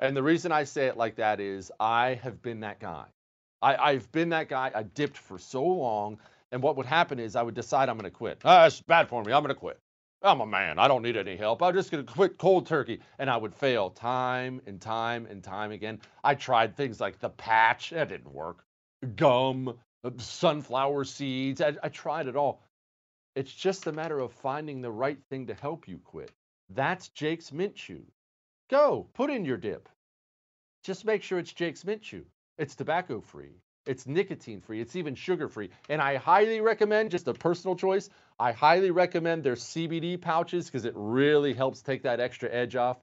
And the reason I say it like that is I have been that guy. I, have been that guy. I dipped for so long. And what would happen is I would decide I'm going to quit. Ah, it's bad for me. I'm going to quit. I'm a man. I don't need any help. I'm just going to quit cold turkey. And I would fail time and time and time again. I tried things like the patch. That didn't work. Gum, sunflower seeds. I, I tried it all. It's just a matter of finding the right thing to help you quit. That's Jake's Mint Chew. Go, put in your dip. Just make sure it's Jake's Mint Chew. It's tobacco free, it's nicotine free, it's even sugar free. And I highly recommend, just a personal choice, I highly recommend their CBD pouches because it really helps take that extra edge off.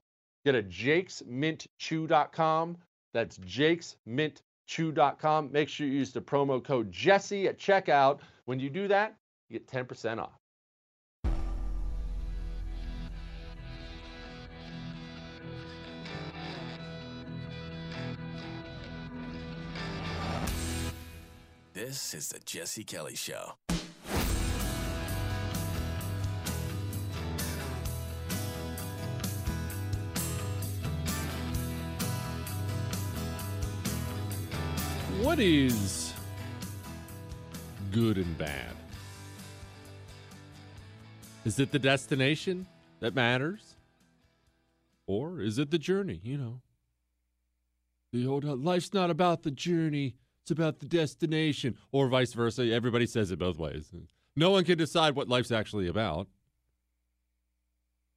Get a jakesmintchew.com. That's jakesmintchew.com. Make sure you use the promo code Jesse at checkout. When you do that, you get 10% off. This is the Jesse Kelly Show. What is good and bad? Is it the destination that matters? Or is it the journey? You know, the old uh, life's not about the journey, it's about the destination, or vice versa. Everybody says it both ways. No one can decide what life's actually about.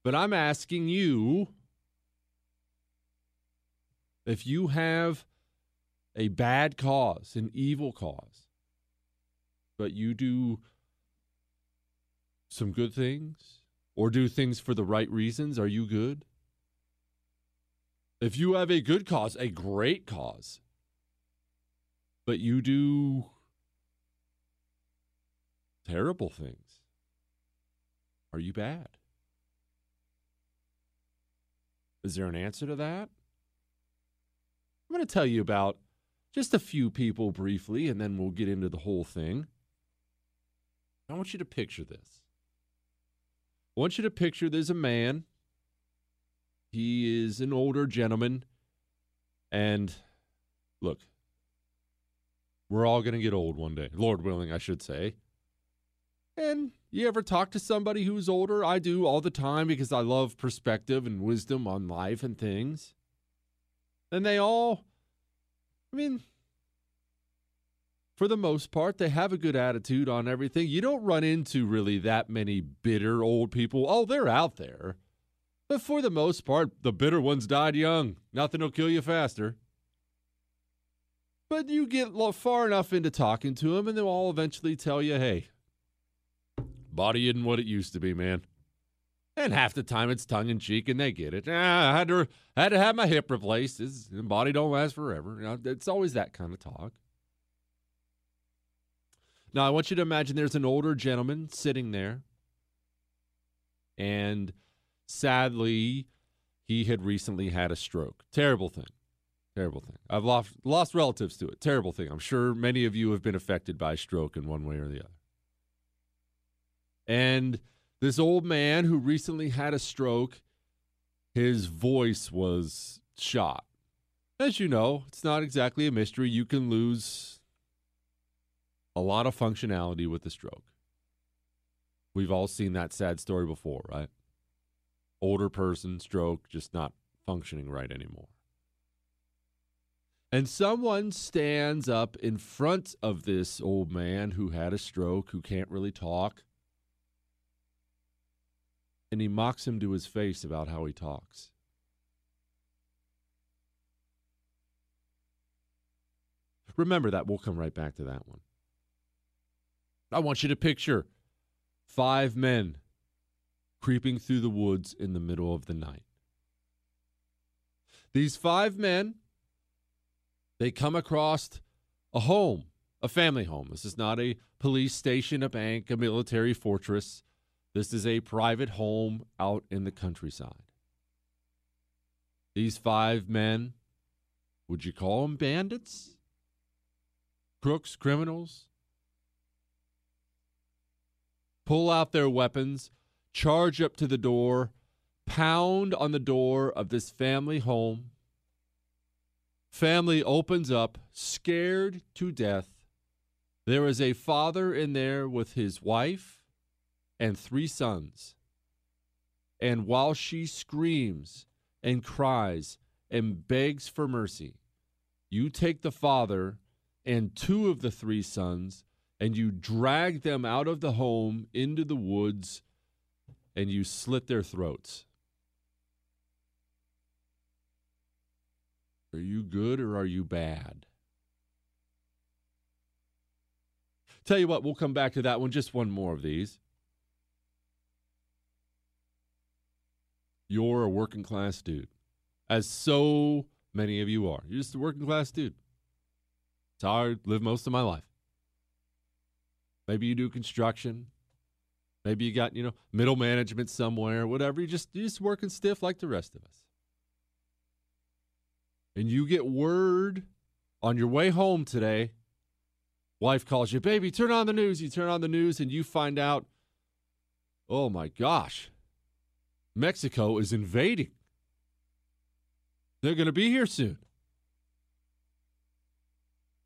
But I'm asking you if you have a bad cause, an evil cause, but you do some good things or do things for the right reasons, are you good? If you have a good cause, a great cause, but you do terrible things. Are you bad? Is there an answer to that? I'm going to tell you about just a few people briefly, and then we'll get into the whole thing. I want you to picture this. I want you to picture there's a man. He is an older gentleman. And look, we're all going to get old one day, Lord willing, I should say. And you ever talk to somebody who's older? I do all the time because I love perspective and wisdom on life and things. And they all, I mean, for the most part, they have a good attitude on everything. You don't run into really that many bitter old people. Oh, they're out there. But for the most part, the bitter ones died young. Nothing will kill you faster. But you get far enough into talking to them, and they'll all eventually tell you, hey, body isn't what it used to be, man. And half the time it's tongue in cheek, and they get it. Ah, I had to had to have my hip replaced. His body don't last forever. It's always that kind of talk. Now I want you to imagine there's an older gentleman sitting there, and sadly, he had recently had a stroke. Terrible thing. Terrible thing. I've lost lost relatives to it. Terrible thing. I'm sure many of you have been affected by stroke in one way or the other. And this old man who recently had a stroke, his voice was shot. As you know, it's not exactly a mystery. You can lose a lot of functionality with a stroke. We've all seen that sad story before, right? Older person, stroke, just not functioning right anymore. And someone stands up in front of this old man who had a stroke, who can't really talk, and he mocks him to his face about how he talks. Remember that. We'll come right back to that one. I want you to picture five men creeping through the woods in the middle of the night. These five men, they come across a home, a family home. This is not a police station, a bank, a military fortress. This is a private home out in the countryside. These five men, would you call them bandits? Crooks, criminals? Pull out their weapons, charge up to the door, pound on the door of this family home. Family opens up, scared to death. There is a father in there with his wife and three sons. And while she screams and cries and begs for mercy, you take the father and two of the three sons and you drag them out of the home into the woods and you slit their throats. Are you good or are you bad? Tell you what, we'll come back to that one. Just one more of these. you're a working class dude, as so many of you are. You're just a working class dude. It's how I live most of my life. Maybe you do construction. Maybe you got, you know, middle management somewhere, whatever. You just you're just working stiff like the rest of us. And you get word on your way home today. Wife calls you, baby, turn on the news. You turn on the news and you find out, oh my gosh, Mexico is invading. They're going to be here soon.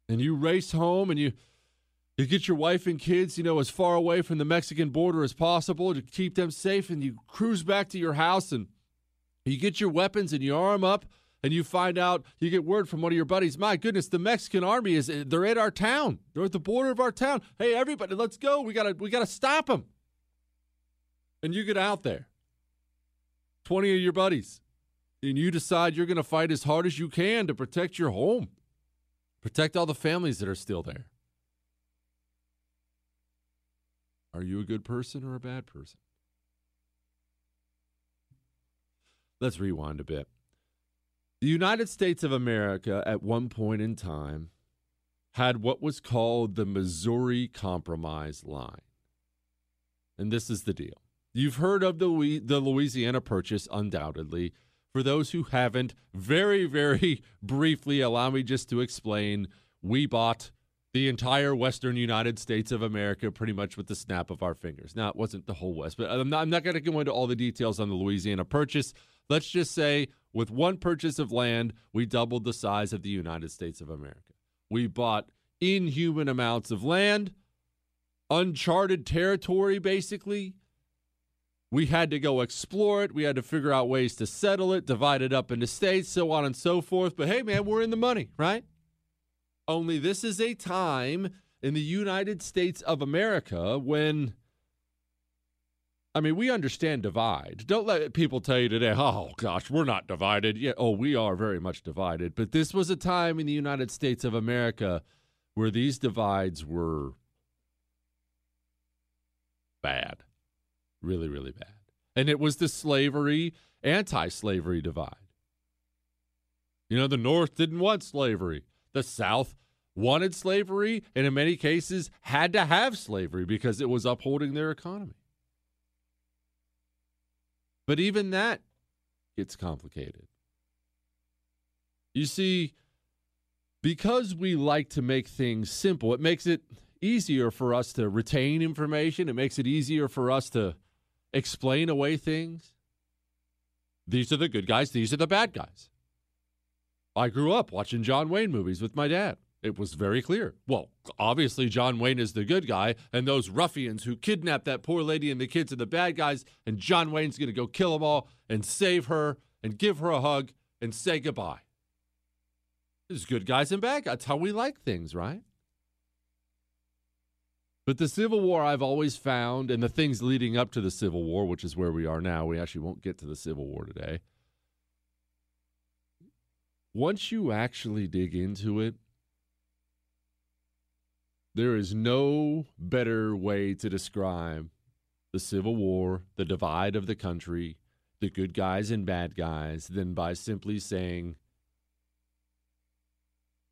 And you race home and you you get your wife and kids, you know, as far away from the Mexican border as possible to keep them safe and you cruise back to your house and you get your weapons and you arm up and you find out you get word from one of your buddies, "My goodness, the Mexican army is they're at our town. They're at the border of our town. Hey, everybody, let's go. We got to we got to stop them." And you get out there. 20 of your buddies, and you decide you're going to fight as hard as you can to protect your home, protect all the families that are still there. Are you a good person or a bad person? Let's rewind a bit. The United States of America, at one point in time, had what was called the Missouri Compromise Line. And this is the deal. You've heard of the, the Louisiana Purchase, undoubtedly. For those who haven't, very, very briefly, allow me just to explain. We bought the entire western United States of America pretty much with the snap of our fingers. Now, it wasn't the whole West, but I'm not, I'm not going to go into all the details on the Louisiana Purchase. Let's just say with one purchase of land, we doubled the size of the United States of America. We bought inhuman amounts of land, uncharted territory, basically. We had to go explore it. We had to figure out ways to settle it, divide it up into states, so on and so forth. But hey, man, we're in the money, right? Only this is a time in the United States of America when. I mean, we understand divide. Don't let people tell you today, oh gosh, we're not divided. Yeah, oh, we are very much divided. But this was a time in the United States of America where these divides were bad, really, really bad. And it was the slavery, anti slavery divide. You know, the North didn't want slavery, the South wanted slavery, and in many cases had to have slavery because it was upholding their economy. But even that gets complicated. You see, because we like to make things simple, it makes it easier for us to retain information. It makes it easier for us to explain away things. These are the good guys, these are the bad guys. I grew up watching John Wayne movies with my dad. It was very clear. Well, obviously, John Wayne is the good guy, and those ruffians who kidnapped that poor lady and the kids are the bad guys, and John Wayne's going to go kill them all and save her and give her a hug and say goodbye. There's good guys and bad guys. That's how we like things, right? But the Civil War, I've always found, and the things leading up to the Civil War, which is where we are now, we actually won't get to the Civil War today. Once you actually dig into it, there is no better way to describe the Civil War, the divide of the country, the good guys and bad guys, than by simply saying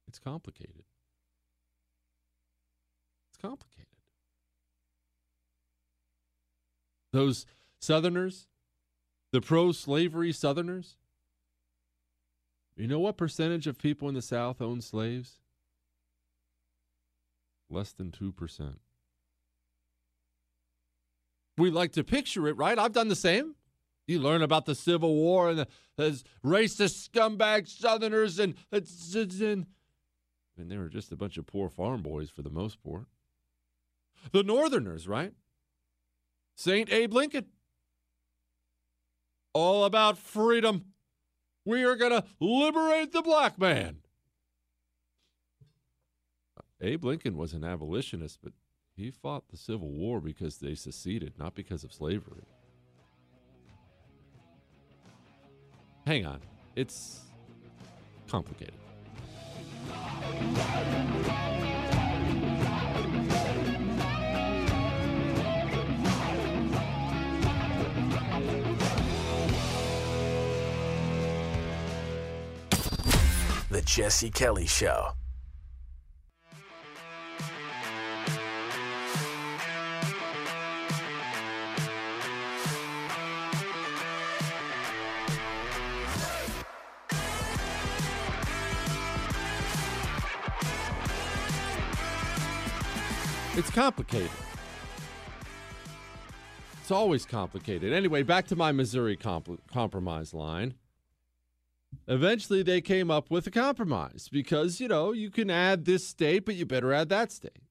it's complicated. It's complicated. Those Southerners, the pro slavery Southerners, you know what percentage of people in the South own slaves? Less than 2%. We like to picture it, right? I've done the same. You learn about the Civil War and the, the racist scumbag Southerners, and, and and they were just a bunch of poor farm boys for the most part. The Northerners, right? St. Abe Lincoln. All about freedom. We are going to liberate the black man. Abe Lincoln was an abolitionist, but he fought the Civil War because they seceded, not because of slavery. Hang on. It's complicated. The Jesse Kelly Show. It's complicated. It's always complicated. Anyway, back to my Missouri comp- compromise line. Eventually, they came up with a compromise because, you know, you can add this state, but you better add that state.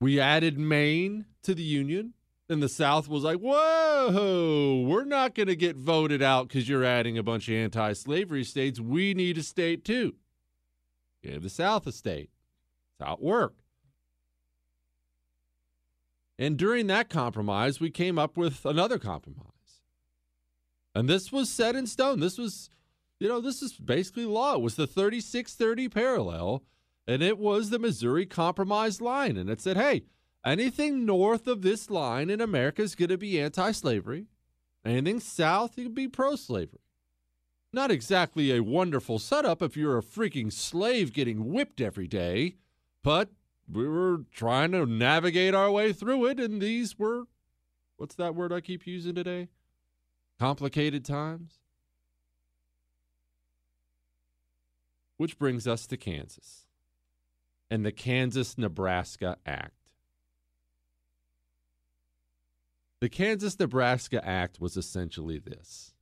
We added Maine to the Union, and the South was like, whoa, we're not going to get voted out because you're adding a bunch of anti slavery states. We need a state too. Gave the South a state. That's how it worked. And during that compromise, we came up with another compromise. And this was set in stone. This was you know, this is basically law. It was the 3630 parallel, and it was the Missouri Compromise line. And it said, hey, anything north of this line in America is going to be anti slavery. Anything south, you can be pro slavery. Not exactly a wonderful setup if you're a freaking slave getting whipped every day, but we were trying to navigate our way through it, and these were what's that word I keep using today? Complicated times. Which brings us to Kansas and the Kansas Nebraska Act. The Kansas Nebraska Act was essentially this.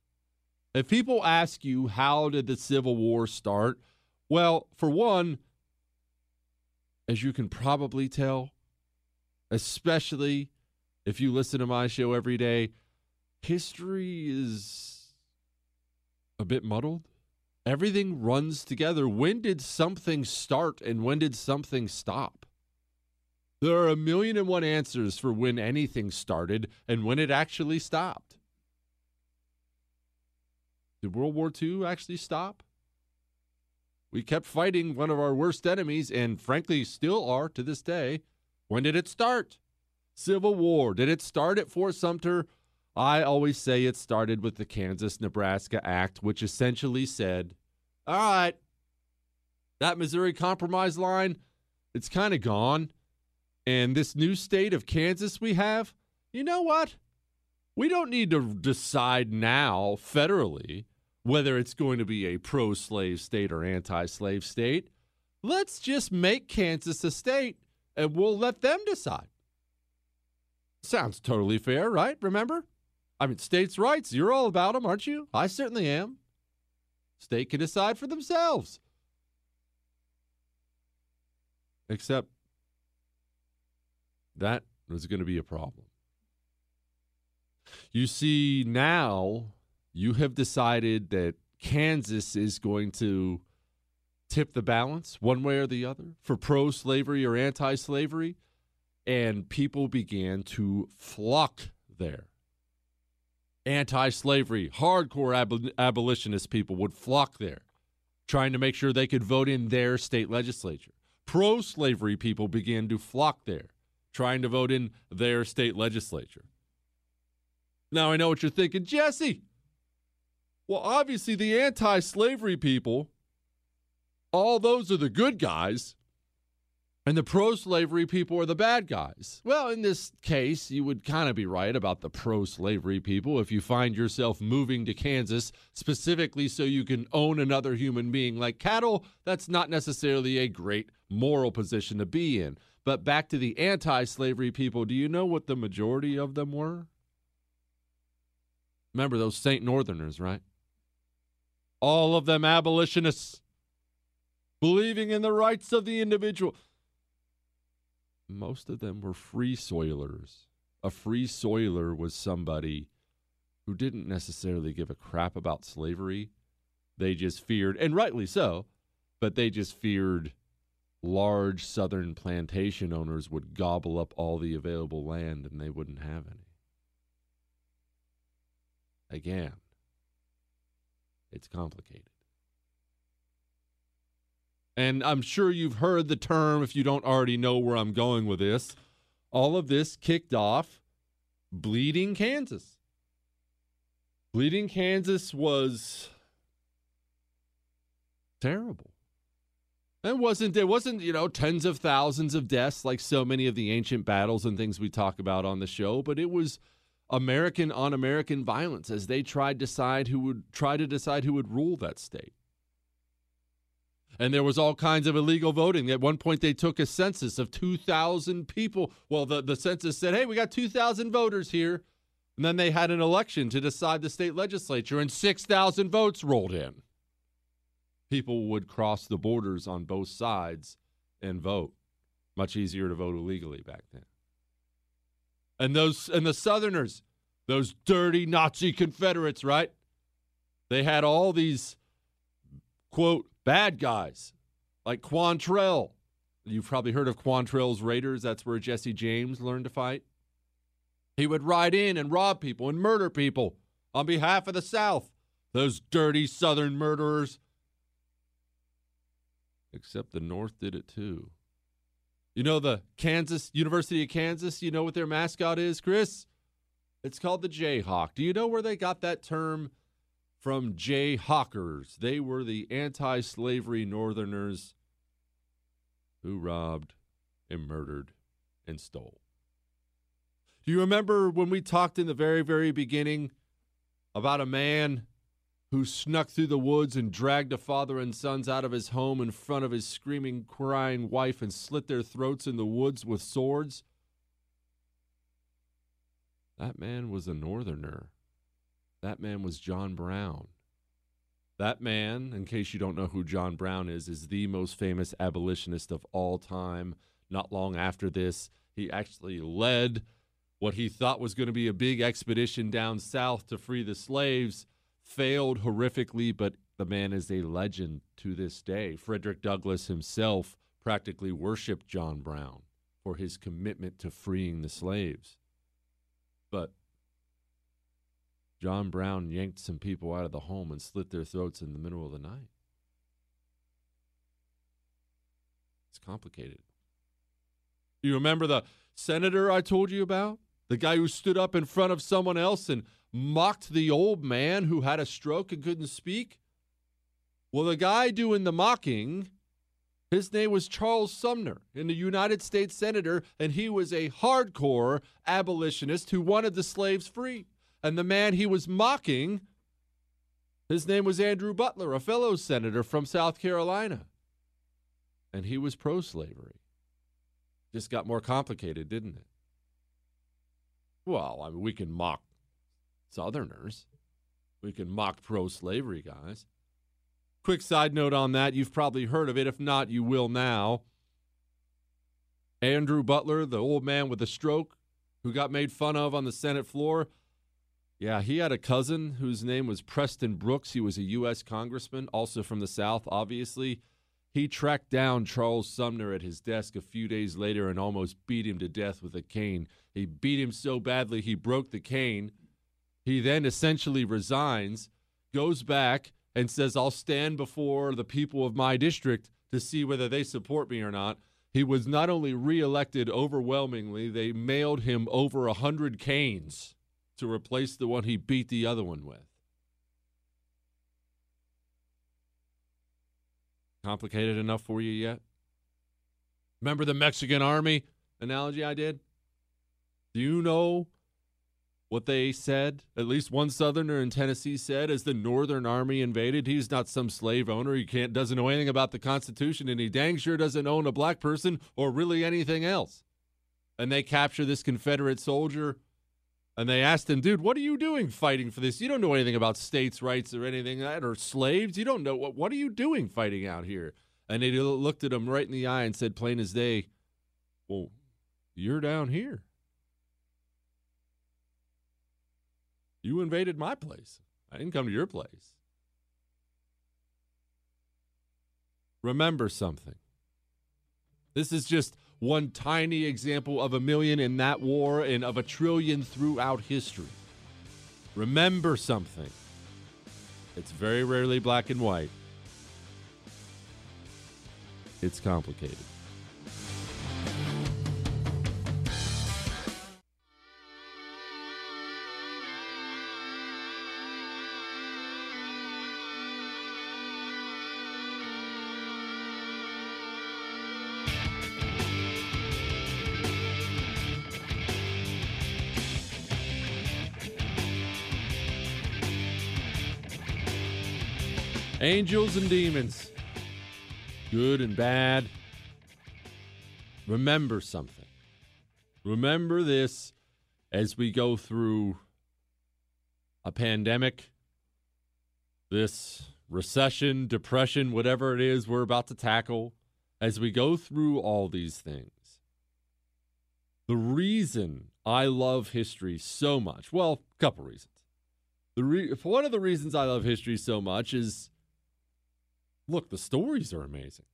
If people ask you, how did the Civil War start? Well, for one, as you can probably tell, especially if you listen to my show every day, history is a bit muddled. Everything runs together. When did something start and when did something stop? There are a million and one answers for when anything started and when it actually stopped. Did World War II actually stop? We kept fighting one of our worst enemies and frankly still are to this day. When did it start? Civil War. Did it start at Fort Sumter? I always say it started with the Kansas Nebraska Act, which essentially said, all right, that Missouri Compromise line, it's kind of gone. And this new state of Kansas we have, you know what? We don't need to decide now federally whether it's going to be a pro slave state or anti slave state. Let's just make Kansas a state and we'll let them decide. Sounds totally fair, right? Remember? I mean, states' rights, you're all about them, aren't you? I certainly am. State can decide for themselves. Except that was going to be a problem. You see, now you have decided that Kansas is going to tip the balance one way or the other for pro slavery or anti slavery, and people began to flock there. Anti slavery, hardcore ab- abolitionist people would flock there, trying to make sure they could vote in their state legislature. Pro slavery people began to flock there, trying to vote in their state legislature. Now I know what you're thinking, Jesse. Well, obviously, the anti slavery people, all those are the good guys, and the pro slavery people are the bad guys. Well, in this case, you would kind of be right about the pro slavery people if you find yourself moving to Kansas specifically so you can own another human being like cattle. That's not necessarily a great moral position to be in. But back to the anti slavery people, do you know what the majority of them were? Remember those St. Northerners, right? All of them abolitionists, believing in the rights of the individual. Most of them were free soilers. A free soiler was somebody who didn't necessarily give a crap about slavery. They just feared, and rightly so, but they just feared large southern plantation owners would gobble up all the available land and they wouldn't have any. Again, it's complicated. And I'm sure you've heard the term if you don't already know where I'm going with this. All of this kicked off Bleeding Kansas. Bleeding Kansas was terrible. It wasn't it wasn't, you know, tens of thousands of deaths like so many of the ancient battles and things we talk about on the show, but it was American on American violence as they tried decide who would try to decide who would rule that state. And there was all kinds of illegal voting. At one point, they took a census of 2,000 people. Well, the, the census said, hey, we got 2,000 voters here. And then they had an election to decide the state legislature, and 6,000 votes rolled in. People would cross the borders on both sides and vote. Much easier to vote illegally back then. And those and the Southerners, those dirty Nazi Confederates, right? They had all these quote bad guys like Quantrill. You've probably heard of Quantrill's Raiders. That's where Jesse James learned to fight. He would ride in and rob people and murder people on behalf of the South. Those dirty Southern murderers. Except the North did it too. You know the Kansas University of Kansas, you know what their mascot is, Chris? It's called the Jayhawk. Do you know where they got that term from Jayhawkers. They were the anti slavery Northerners who robbed and murdered and stole. Do you remember when we talked in the very, very beginning about a man who snuck through the woods and dragged a father and sons out of his home in front of his screaming, crying wife and slit their throats in the woods with swords? That man was a northerner. That man was John Brown. That man, in case you don't know who John Brown is, is the most famous abolitionist of all time. Not long after this, he actually led what he thought was going to be a big expedition down south to free the slaves, failed horrifically, but the man is a legend to this day. Frederick Douglass himself practically worshiped John Brown for his commitment to freeing the slaves. But John Brown yanked some people out of the home and slit their throats in the middle of the night. It's complicated. You remember the senator I told you about? The guy who stood up in front of someone else and mocked the old man who had a stroke and couldn't speak? Well, the guy doing the mocking, his name was Charles Sumner, in the United States Senator, and he was a hardcore abolitionist who wanted the slaves free. And the man he was mocking, his name was Andrew Butler, a fellow senator from South Carolina. And he was pro slavery. Just got more complicated, didn't it? Well, I mean, we can mock Southerners, we can mock pro slavery guys. Quick side note on that you've probably heard of it. If not, you will now. Andrew Butler, the old man with the stroke who got made fun of on the Senate floor. Yeah, he had a cousin whose name was Preston Brooks. He was a U.S. congressman, also from the South, obviously. He tracked down Charles Sumner at his desk a few days later and almost beat him to death with a cane. He beat him so badly he broke the cane. He then essentially resigns, goes back, and says, I'll stand before the people of my district to see whether they support me or not. He was not only reelected overwhelmingly, they mailed him over a hundred canes to replace the one he beat the other one with. Complicated enough for you yet? Remember the Mexican army analogy I did? Do you know what they said? At least one Southerner in Tennessee said as the Northern Army invaded. He's not some slave owner. He can't doesn't know anything about the Constitution, and he dang sure doesn't own a black person or really anything else. And they capture this Confederate soldier and they asked him, dude, what are you doing fighting for this? You don't know anything about states' rights or anything like that, or slaves. You don't know what what are you doing fighting out here? And they looked at him right in the eye and said, plain as day, Well, you're down here. You invaded my place. I didn't come to your place. Remember something. This is just one tiny example of a million in that war and of a trillion throughout history. Remember something. It's very rarely black and white. It's complicated. Angels and demons, good and bad. Remember something. Remember this as we go through a pandemic, this recession, depression, whatever it is we're about to tackle, as we go through all these things. The reason I love history so much, well, a couple reasons. The re- one of the reasons I love history so much is Look, the stories are amazing.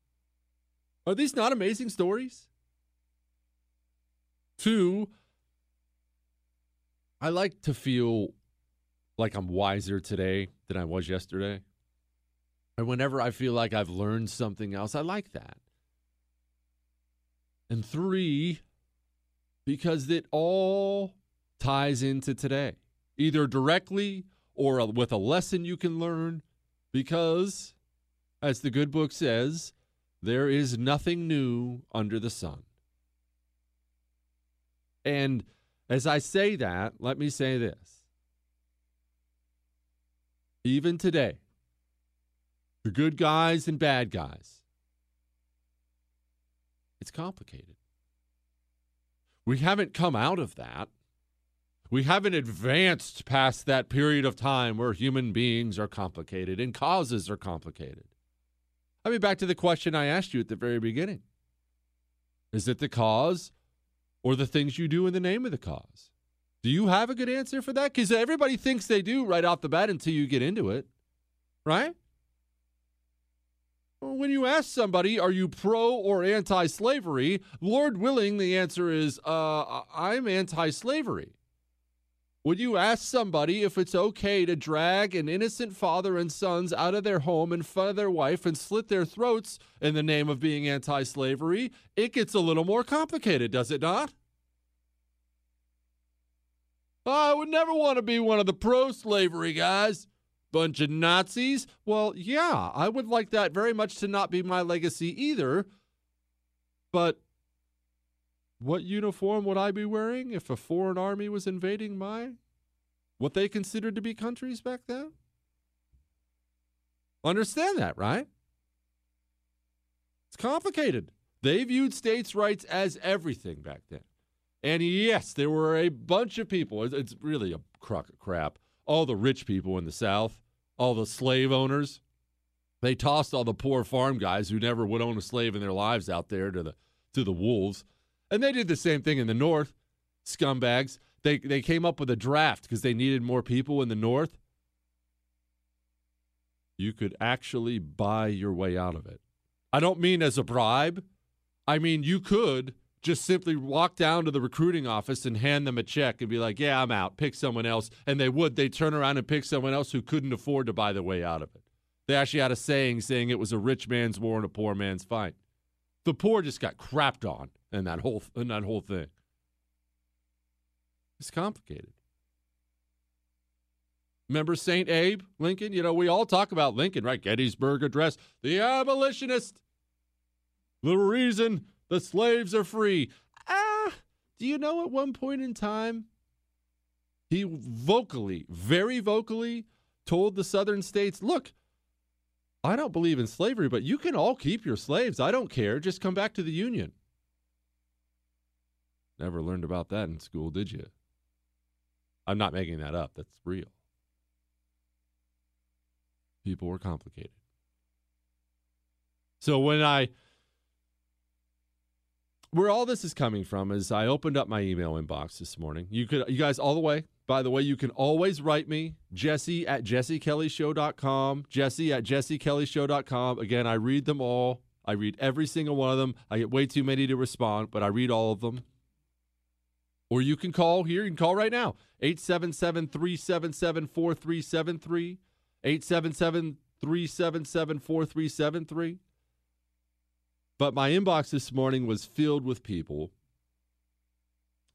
Are these not amazing stories? Two, I like to feel like I'm wiser today than I was yesterday. And whenever I feel like I've learned something else, I like that. And three, because it all ties into today, either directly or with a lesson you can learn because, as the good book says, there is nothing new under the sun. And as I say that, let me say this. Even today, the good guys and bad guys, it's complicated. We haven't come out of that. We haven't advanced past that period of time where human beings are complicated and causes are complicated. I mean, back to the question I asked you at the very beginning Is it the cause or the things you do in the name of the cause? Do you have a good answer for that? Because everybody thinks they do right off the bat until you get into it, right? When you ask somebody, are you pro or anti slavery? Lord willing, the answer is, uh, I'm anti slavery. Would you ask somebody if it's okay to drag an innocent father and sons out of their home in front of their wife and slit their throats in the name of being anti slavery? It gets a little more complicated, does it not? Oh, I would never want to be one of the pro slavery guys. Bunch of Nazis? Well, yeah, I would like that very much to not be my legacy either. But what uniform would I be wearing if a foreign army was invading my what they considered to be countries back then? Understand that, right? It's complicated. They viewed states' rights as everything back then. And yes, there were a bunch of people. It's really a crock of crap. All the rich people in the South, all the slave owners, they tossed all the poor farm guys who never would own a slave in their lives out there to the to the wolves. And they did the same thing in the North. Scumbags. They they came up with a draft because they needed more people in the North. You could actually buy your way out of it. I don't mean as a bribe. I mean you could just simply walk down to the recruiting office and hand them a check and be like, "Yeah, I'm out. Pick someone else." And they would. They turn around and pick someone else who couldn't afford to buy the way out of it. They actually had a saying saying it was a rich man's war and a poor man's fight. The poor just got crapped on in that whole in that whole thing. It's complicated. Remember St. Abe Lincoln? You know, we all talk about Lincoln, right? Gettysburg Address, the abolitionist. The reason the slaves are free. Ah, do you know at one point in time, he vocally, very vocally, told the southern states, look, I don't believe in slavery, but you can all keep your slaves. I don't care. Just come back to the Union. Never learned about that in school, did you? I'm not making that up. That's real. People were complicated. So when I where all this is coming from is I opened up my email inbox this morning. You could you guys all the way. By the way, you can always write me, Jesse at jessekellyshow.com, Jesse at jessekellyshow.com. Again, I read them all. I read every single one of them. I get way too many to respond, but I read all of them. Or you can call here. You can call right now. 877 377 4373. 877 377 4373. But my inbox this morning was filled with people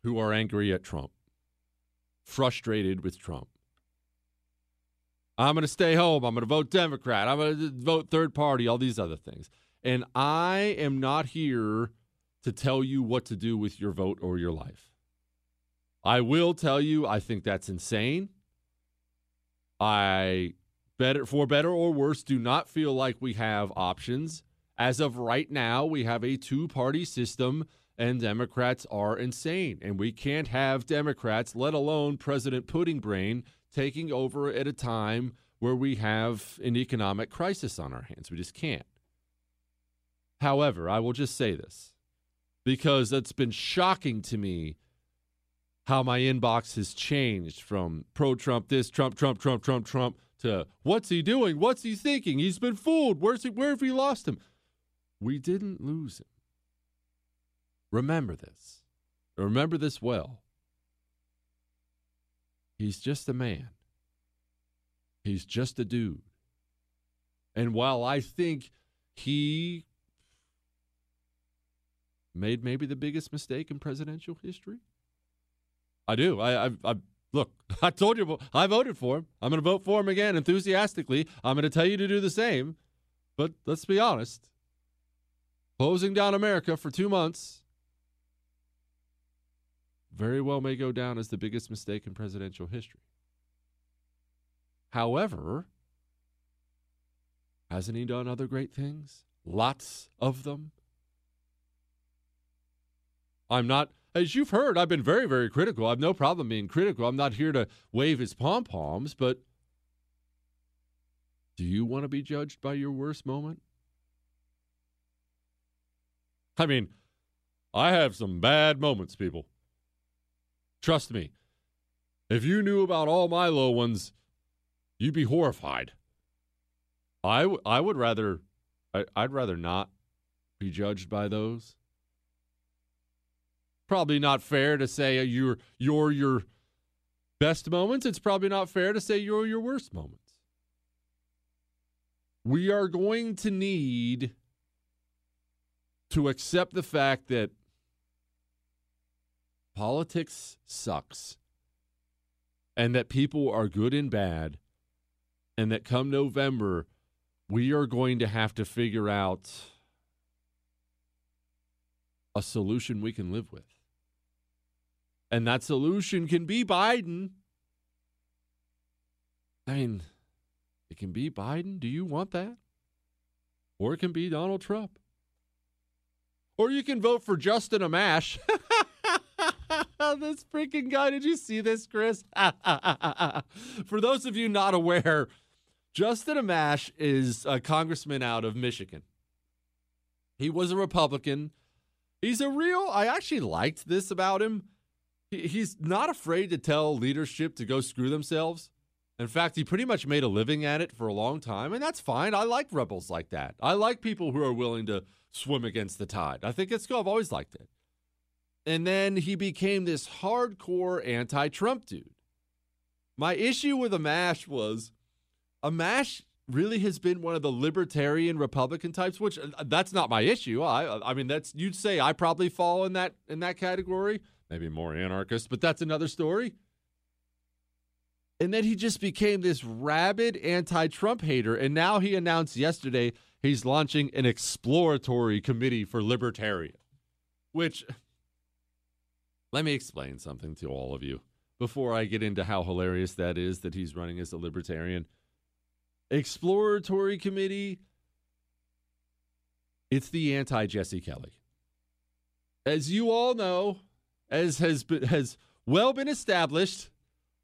who are angry at Trump, frustrated with Trump. I'm going to stay home. I'm going to vote Democrat. I'm going to vote third party, all these other things. And I am not here to tell you what to do with your vote or your life. I will tell you, I think that's insane. I better for better or worse do not feel like we have options as of right now, we have a two party system, and Democrats are insane. And we can't have Democrats, let alone President Pudding Brain, taking over at a time where we have an economic crisis on our hands. We just can't. However, I will just say this because it's been shocking to me how my inbox has changed from pro Trump, this, Trump, Trump, Trump, Trump, Trump, to what's he doing? What's he thinking? He's been fooled. Where's he, where have we lost him? We didn't lose him. Remember this. Remember this well. He's just a man. He's just a dude. And while I think he made maybe the biggest mistake in presidential history, I do. I, I, I Look, I told you I voted for him. I'm going to vote for him again enthusiastically. I'm going to tell you to do the same. But let's be honest closing down America for two months very well may go down as the biggest mistake in presidential history. However, hasn't he done other great things? Lots of them. I'm not, as you've heard, I've been very, very critical. I have no problem being critical. I'm not here to wave his pom poms, but do you want to be judged by your worst moment? I mean, I have some bad moments, people. Trust me. If you knew about all my low ones, you'd be horrified. I, w- I would rather I, I'd rather not be judged by those. Probably not fair to say you're your best moments. It's probably not fair to say you're your worst moments. We are going to need to accept the fact that politics sucks and that people are good and bad and that come November we are going to have to figure out a solution we can live with. And that solution can be Biden. I mean, it can be Biden. Do you want that? Or it can be Donald Trump. Or you can vote for Justin Amash. this freaking guy. Did you see this, Chris? for those of you not aware, Justin Amash is a congressman out of Michigan. He was a Republican. He's a real, I actually liked this about him. He, he's not afraid to tell leadership to go screw themselves. In fact, he pretty much made a living at it for a long time, and that's fine. I like rebels like that. I like people who are willing to swim against the tide. I think it's cool. I've always liked it. And then he became this hardcore anti Trump dude. My issue with Amash was Amash really has been one of the libertarian Republican types, which uh, that's not my issue. I I mean that's you'd say I probably fall in that in that category, maybe more anarchist, but that's another story. And then he just became this rabid anti-Trump hater and now he announced yesterday he's launching an exploratory committee for libertarian, which let me explain something to all of you before I get into how hilarious that is that he's running as a libertarian exploratory committee. It's the anti Jesse Kelly. As you all know, as has been, has well been established,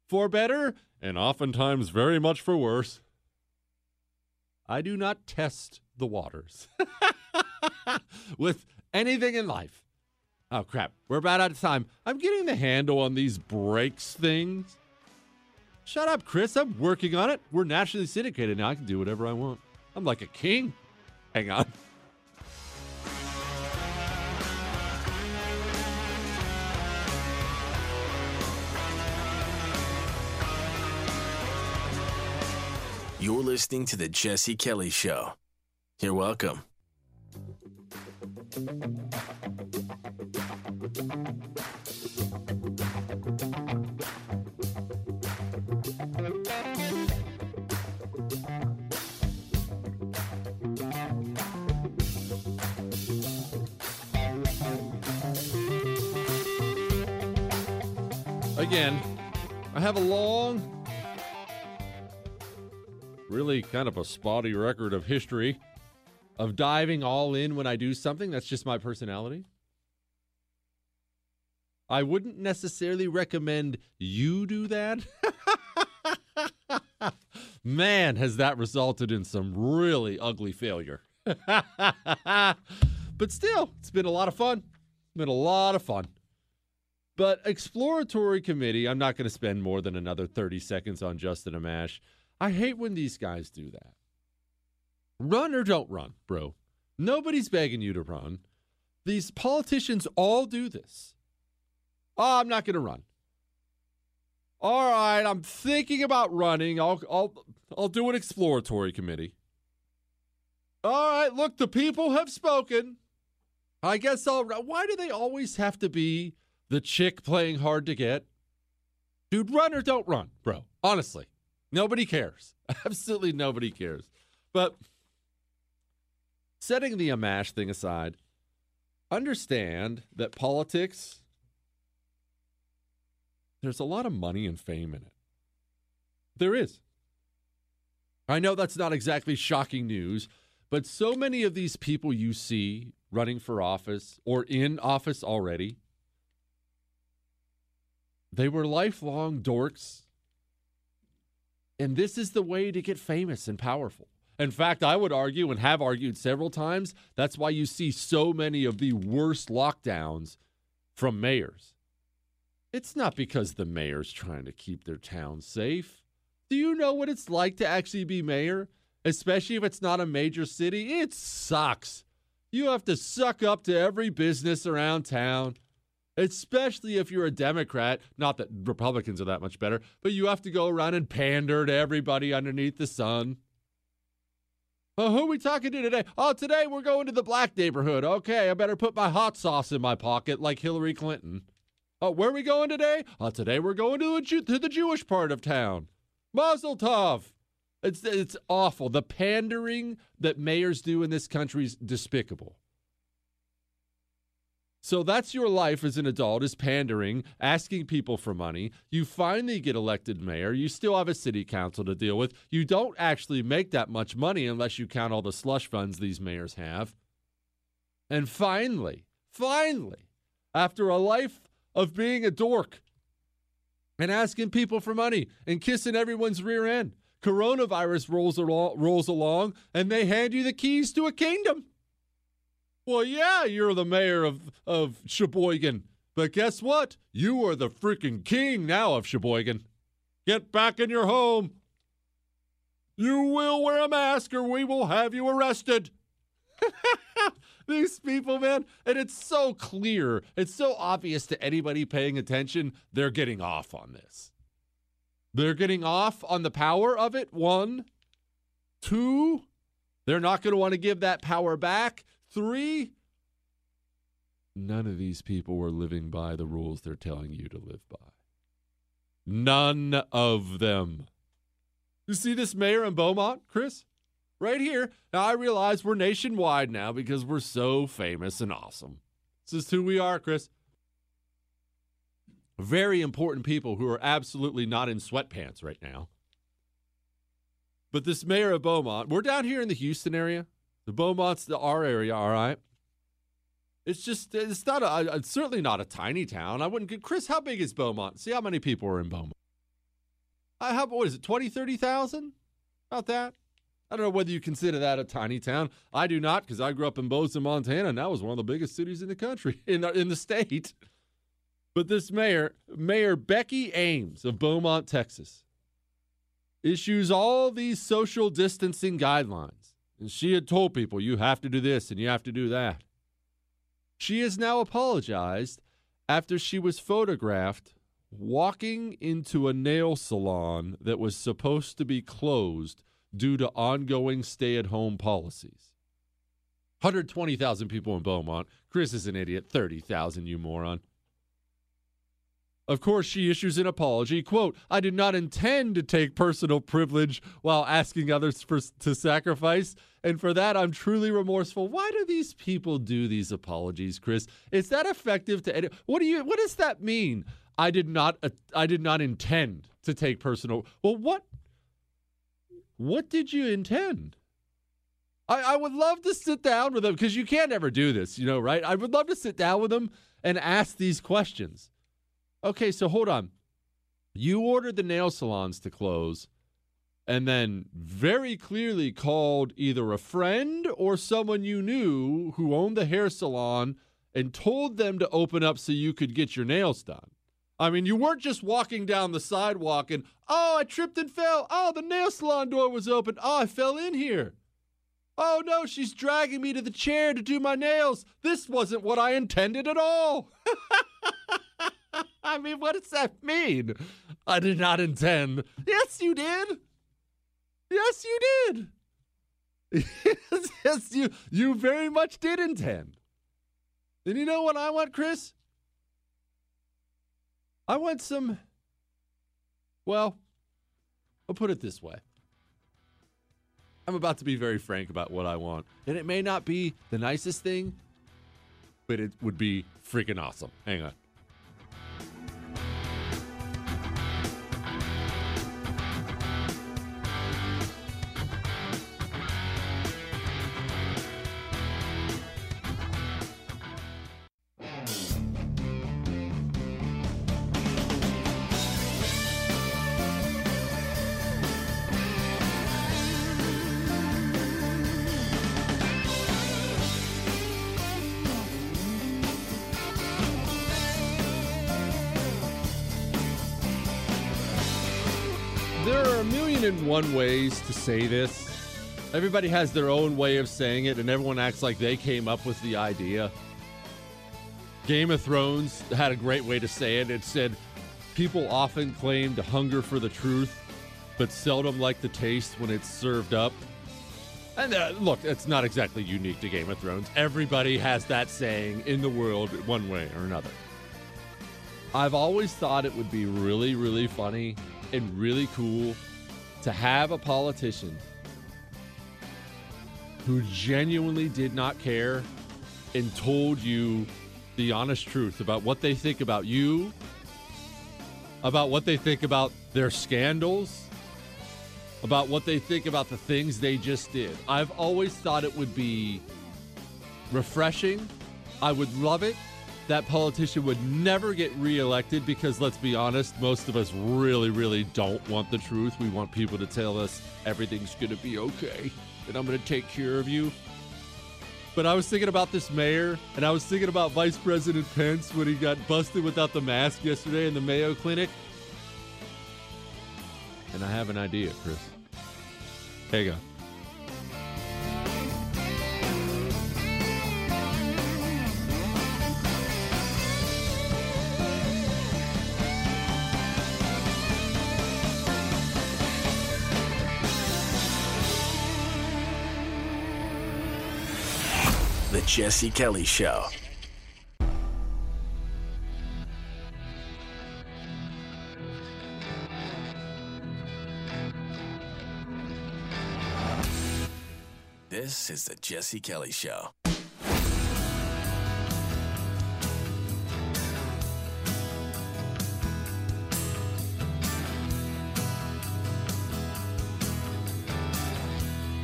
for better and oftentimes very much for worse, I do not test the waters with anything in life. Oh crap, we're about out of time. I'm getting the handle on these breaks things. Shut up, Chris. I'm working on it. We're nationally syndicated now. I can do whatever I want. I'm like a king. Hang on. You're listening to The Jesse Kelly Show. You're welcome. Again, I have a long, really kind of a spotty record of history of diving all in when I do something. That's just my personality. I wouldn't necessarily recommend you do that. Man, has that resulted in some really ugly failure. but still, it's been a lot of fun. It's been a lot of fun. But exploratory committee, I'm not going to spend more than another 30 seconds on Justin Amash. I hate when these guys do that. Run or don't run, bro. Nobody's begging you to run. These politicians all do this. Oh, I'm not going to run. All right, I'm thinking about running. I'll I'll I'll do an exploratory committee. All right, look, the people have spoken. I guess I'll Why do they always have to be the chick playing hard to get? Dude, run or don't run, bro. Honestly, nobody cares. Absolutely nobody cares. But setting the Amash thing aside, understand that politics, there's a lot of money and fame in it. There is. I know that's not exactly shocking news, but so many of these people you see running for office or in office already, they were lifelong dorks. And this is the way to get famous and powerful. In fact, I would argue and have argued several times that's why you see so many of the worst lockdowns from mayors. It's not because the mayor's trying to keep their town safe. Do you know what it's like to actually be mayor? Especially if it's not a major city? It sucks. You have to suck up to every business around town, especially if you're a Democrat. Not that Republicans are that much better, but you have to go around and pander to everybody underneath the sun. Oh, who are we talking to today? Oh, today we're going to the black neighborhood. Okay, I better put my hot sauce in my pocket like Hillary Clinton. Oh, where are we going today? Oh, today we're going to, Jew- to the Jewish part of town. Mazel tov. It's, it's awful. The pandering that mayors do in this country is despicable. So that's your life as an adult is pandering, asking people for money. You finally get elected mayor. You still have a city council to deal with. You don't actually make that much money unless you count all the slush funds these mayors have. And finally, finally, after a life of being a dork and asking people for money and kissing everyone's rear end, coronavirus rolls along, rolls along and they hand you the keys to a kingdom. Well, yeah, you're the mayor of, of Sheboygan. But guess what? You are the freaking king now of Sheboygan. Get back in your home. You will wear a mask or we will have you arrested. These people, man, and it's so clear, it's so obvious to anybody paying attention, they're getting off on this. They're getting off on the power of it, one. Two, they're not going to want to give that power back. Three, none of these people were living by the rules they're telling you to live by. None of them. You see this mayor in Beaumont, Chris? Right here. Now, I realize we're nationwide now because we're so famous and awesome. This is who we are, Chris. Very important people who are absolutely not in sweatpants right now. But this mayor of Beaumont, we're down here in the Houston area. The Beaumont's the our area, all right. It's just it's not a it's certainly not a tiny town. I wouldn't get Chris, how big is Beaumont? See how many people are in Beaumont. I have what is it, 20, 30,000? About that. I don't know whether you consider that a tiny town. I do not because I grew up in Bozeman, Montana, and that was one of the biggest cities in the country, in the, in the state. But this mayor, Mayor Becky Ames of Beaumont, Texas, issues all these social distancing guidelines. And she had told people, you have to do this and you have to do that. She has now apologized after she was photographed walking into a nail salon that was supposed to be closed due to ongoing stay at home policies. 120,000 people in Beaumont. Chris is an idiot. 30,000, you moron. Of course, she issues an apology. Quote, I did not intend to take personal privilege while asking others for, to sacrifice. And for that, I'm truly remorseful. Why do these people do these apologies, Chris? Is that effective to any? What do you? What does that mean? I did not. Uh, I did not intend to take personal. Well, what? What did you intend? I, I would love to sit down with them because you can't ever do this, you know, right? I would love to sit down with them and ask these questions. Okay, so hold on. You ordered the nail salons to close and then very clearly called either a friend or someone you knew who owned the hair salon and told them to open up so you could get your nails done. I mean, you weren't just walking down the sidewalk and, oh, I tripped and fell. Oh, the nail salon door was open. Oh, I fell in here. Oh, no, she's dragging me to the chair to do my nails. This wasn't what I intended at all. I mean, what does that mean? I did not intend. Yes, you did. Yes, you did. yes, yes, you you very much did intend. And you know what I want, Chris? I want some Well, I'll put it this way. I'm about to be very frank about what I want. And it may not be the nicest thing, but it would be freaking awesome. Hang on. One ways to say this. Everybody has their own way of saying it, and everyone acts like they came up with the idea. Game of Thrones had a great way to say it. It said, People often claim to hunger for the truth, but seldom like the taste when it's served up. And uh, look, it's not exactly unique to Game of Thrones. Everybody has that saying in the world one way or another. I've always thought it would be really, really funny and really cool to have a politician who genuinely did not care and told you the honest truth about what they think about you, about what they think about their scandals, about what they think about the things they just did. I've always thought it would be refreshing. I would love it. That politician would never get reelected because, let's be honest, most of us really, really don't want the truth. We want people to tell us everything's going to be okay and I'm going to take care of you. But I was thinking about this mayor, and I was thinking about Vice President Pence when he got busted without the mask yesterday in the Mayo Clinic. And I have an idea, Chris. Here you Jesse Kelly Show. This is the Jesse Kelly Show.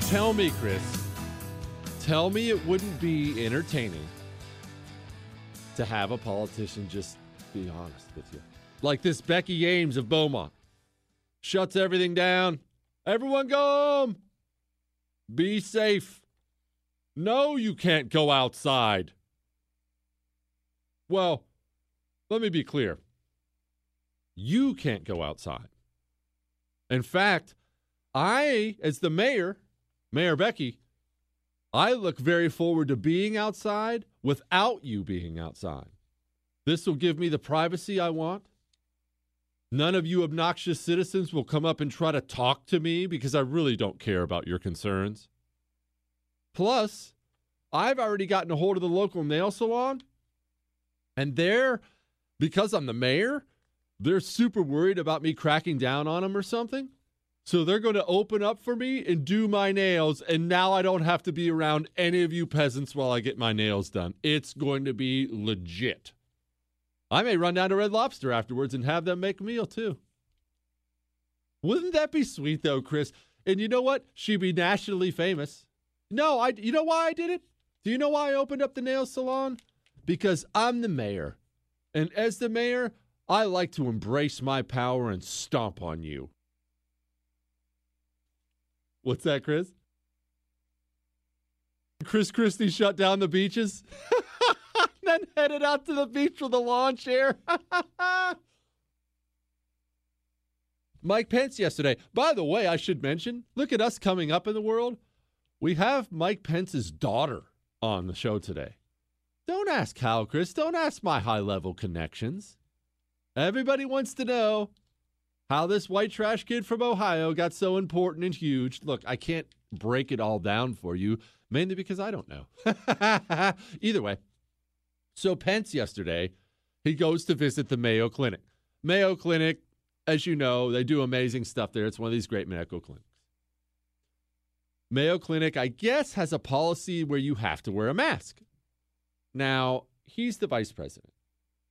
Tell me, Chris. Tell me it wouldn't be entertaining to have a politician just be honest with you. Like this Becky Ames of Beaumont. Shuts everything down. Everyone go home. Be safe. No, you can't go outside. Well, let me be clear. You can't go outside. In fact, I, as the mayor, Mayor Becky, I look very forward to being outside without you being outside. This will give me the privacy I want. None of you obnoxious citizens will come up and try to talk to me because I really don't care about your concerns. Plus, I've already gotten a hold of the local nail salon, and they're, because I'm the mayor, they're super worried about me cracking down on them or something. So they're going to open up for me and do my nails. And now I don't have to be around any of you peasants while I get my nails done. It's going to be legit. I may run down to Red Lobster afterwards and have them make a meal too. Wouldn't that be sweet though, Chris? And you know what? She'd be nationally famous. No, I you know why I did it? Do you know why I opened up the nail salon? Because I'm the mayor. And as the mayor, I like to embrace my power and stomp on you. What's that, Chris? Chris Christie shut down the beaches, then headed out to the beach with a lawn chair. Mike Pence yesterday. By the way, I should mention, look at us coming up in the world. We have Mike Pence's daughter on the show today. Don't ask how, Chris. Don't ask my high level connections. Everybody wants to know how this white trash kid from Ohio got so important and huge. Look, I can't break it all down for you, mainly because I don't know. Either way, so Pence yesterday, he goes to visit the Mayo Clinic. Mayo Clinic, as you know, they do amazing stuff there. It's one of these great medical clinics. Mayo Clinic, I guess, has a policy where you have to wear a mask. Now, he's the vice president.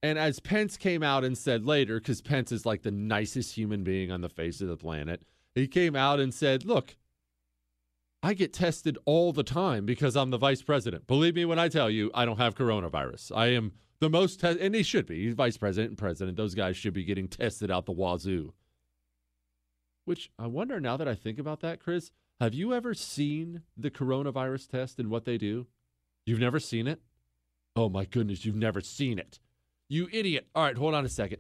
And as Pence came out and said later, because Pence is like the nicest human being on the face of the planet, he came out and said, Look, I get tested all the time because I'm the vice president. Believe me when I tell you, I don't have coronavirus. I am the most, te- and he should be. He's vice president and president. Those guys should be getting tested out the wazoo. Which I wonder now that I think about that, Chris, have you ever seen the coronavirus test and what they do? You've never seen it? Oh my goodness, you've never seen it. You idiot. All right, hold on a second.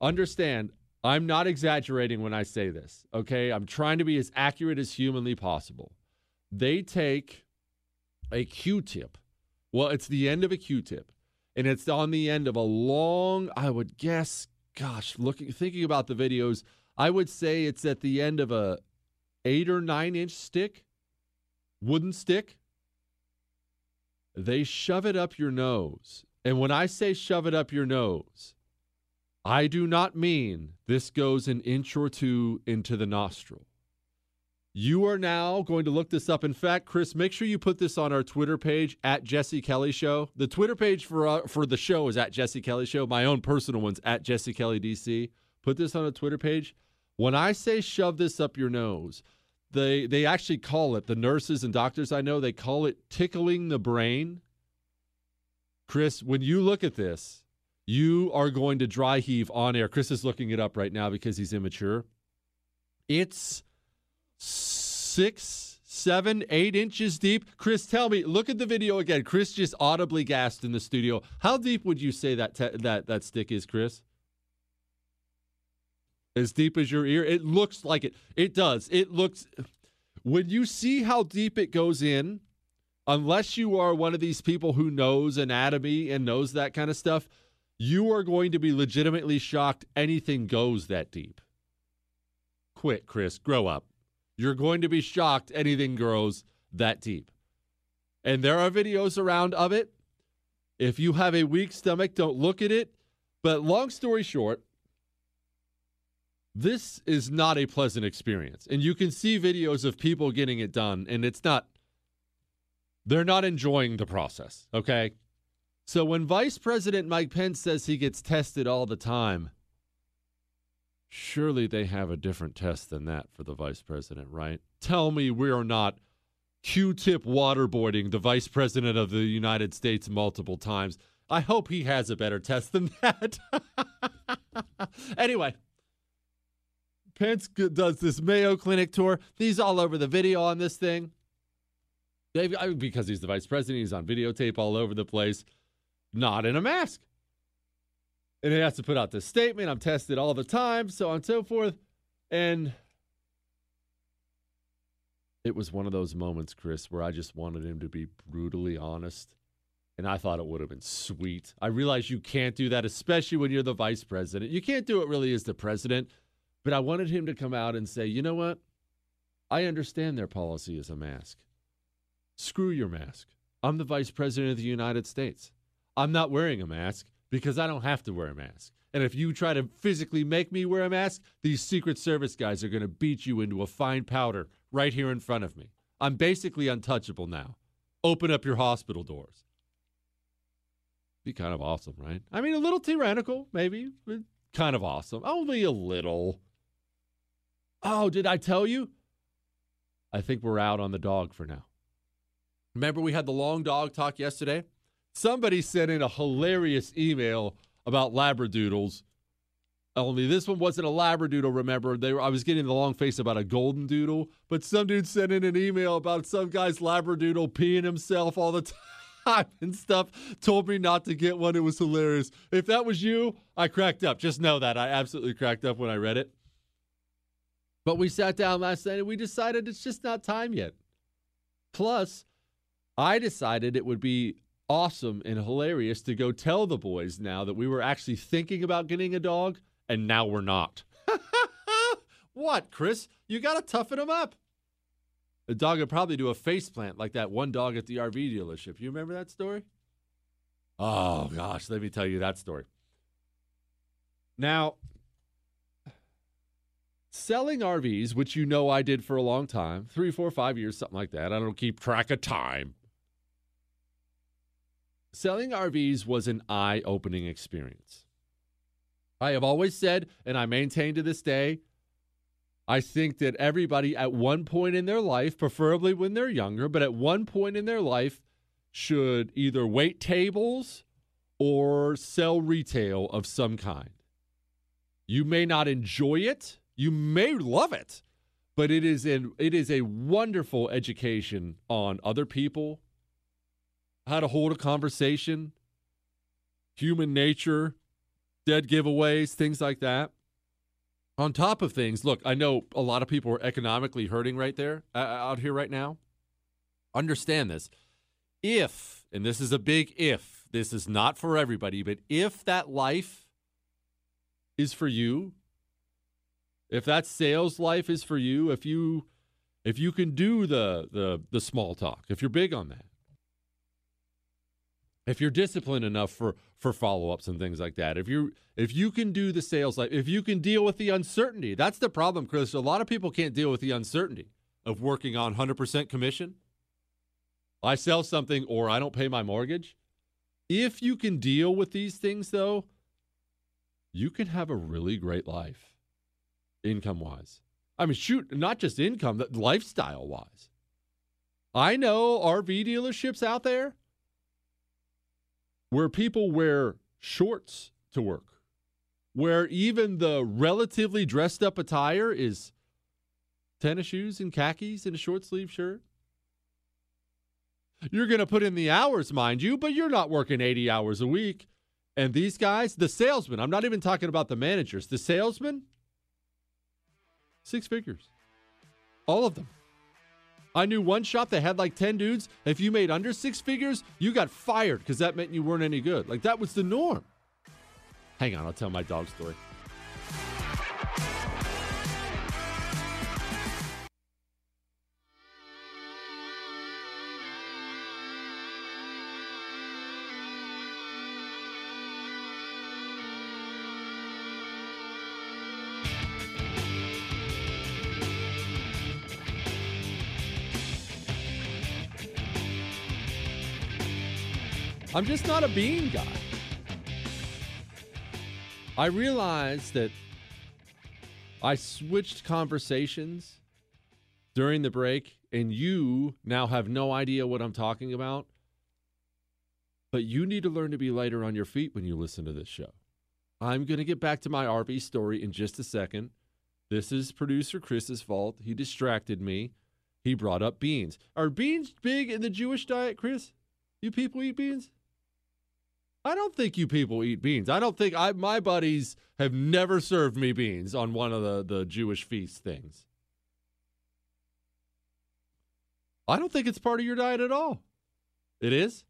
Understand, I'm not exaggerating when I say this, okay? I'm trying to be as accurate as humanly possible. They take a Q tip. Well, it's the end of a Q tip, and it's on the end of a long, I would guess, gosh, looking thinking about the videos, I would say it's at the end of a eight or nine inch stick, wooden stick. They shove it up your nose. And when I say shove it up your nose, I do not mean this goes an inch or two into the nostril. You are now going to look this up. In fact, Chris, make sure you put this on our Twitter page at Jesse Kelly Show. The Twitter page for uh, for the show is at Jesse Kelly Show. My own personal one's at Jesse Kelly DC. Put this on a Twitter page. When I say shove this up your nose, they they actually call it the nurses and doctors I know they call it tickling the brain. Chris, when you look at this, you are going to dry heave on air. Chris is looking it up right now because he's immature. It's six, seven, eight inches deep. Chris, tell me. Look at the video again. Chris just audibly gasped in the studio. How deep would you say that te- that that stick is, Chris? As deep as your ear? It looks like it. It does. It looks. When you see how deep it goes in, unless you are one of these people who knows anatomy and knows that kind of stuff, you are going to be legitimately shocked anything goes that deep. Quit, Chris. Grow up. You're going to be shocked anything grows that deep. And there are videos around of it. If you have a weak stomach, don't look at it. But long story short, this is not a pleasant experience. And you can see videos of people getting it done, and it's not, they're not enjoying the process, okay? So when Vice President Mike Pence says he gets tested all the time, surely they have a different test than that for the Vice President, right? Tell me we are not Q tip waterboarding the Vice President of the United States multiple times. I hope he has a better test than that. anyway, Pence does this Mayo Clinic tour. He's all over the video on this thing. They've, because he's the vice president, he's on videotape all over the place, not in a mask. And he has to put out this statement I'm tested all the time, so on and so forth. And it was one of those moments, Chris, where I just wanted him to be brutally honest. And I thought it would have been sweet. I realize you can't do that, especially when you're the vice president. You can't do it really as the president. But I wanted him to come out and say, you know what? I understand their policy is a mask. Screw your mask. I'm the vice president of the United States. I'm not wearing a mask because I don't have to wear a mask. And if you try to physically make me wear a mask, these Secret Service guys are going to beat you into a fine powder right here in front of me. I'm basically untouchable now. Open up your hospital doors. Be kind of awesome, right? I mean, a little tyrannical, maybe, but kind of awesome. Only a little. Oh, did I tell you? I think we're out on the dog for now. Remember, we had the long dog talk yesterday? Somebody sent in a hilarious email about Labradoodles. Only this one wasn't a Labradoodle, remember? They were, I was getting the long face about a golden doodle, but some dude sent in an email about some guy's Labradoodle peeing himself all the time and stuff. Told me not to get one. It was hilarious. If that was you, I cracked up. Just know that. I absolutely cracked up when I read it. But we sat down last night and we decided it's just not time yet. Plus, I decided it would be awesome and hilarious to go tell the boys now that we were actually thinking about getting a dog and now we're not. what, Chris? You got to toughen them up. The dog would probably do a face plant like that one dog at the RV dealership. You remember that story? Oh, gosh, let me tell you that story. Now, selling RVs, which you know I did for a long time three, four, five years, something like that. I don't keep track of time. Selling RVs was an eye opening experience. I have always said, and I maintain to this day, I think that everybody at one point in their life, preferably when they're younger, but at one point in their life, should either wait tables or sell retail of some kind. You may not enjoy it, you may love it, but it is an, it is a wonderful education on other people, how to hold a conversation, human nature, dead giveaways, things like that. On top of things, look, I know a lot of people are economically hurting right there uh, out here right now. Understand this. If, and this is a big if, this is not for everybody, but if that life is for you, if that sales life is for you, if you if you can do the the the small talk, if you're big on that, if you're disciplined enough for for follow-ups and things like that if you if you can do the sales life if you can deal with the uncertainty that's the problem chris. A lot of people can't deal with the uncertainty of working on 100% commission. I sell something or i don't pay my mortgage. If you can deal with these things though you can have a really great life income wise i mean shoot not just income lifestyle wise i know rv dealerships out there where people wear shorts to work, where even the relatively dressed up attire is tennis shoes and khakis and a short sleeve shirt. You're going to put in the hours, mind you, but you're not working 80 hours a week. And these guys, the salesmen, I'm not even talking about the managers, the salesmen, six figures. All of them. I knew one shop that had like 10 dudes. If you made under six figures, you got fired because that meant you weren't any good. Like that was the norm. Hang on, I'll tell my dog story. I'm just not a bean guy. I realized that I switched conversations during the break, and you now have no idea what I'm talking about. But you need to learn to be lighter on your feet when you listen to this show. I'm going to get back to my RV story in just a second. This is producer Chris's fault. He distracted me. He brought up beans. Are beans big in the Jewish diet, Chris? You people eat beans? I don't think you people eat beans. I don't think I my buddies have never served me beans on one of the, the Jewish feast things. I don't think it's part of your diet at all. It is?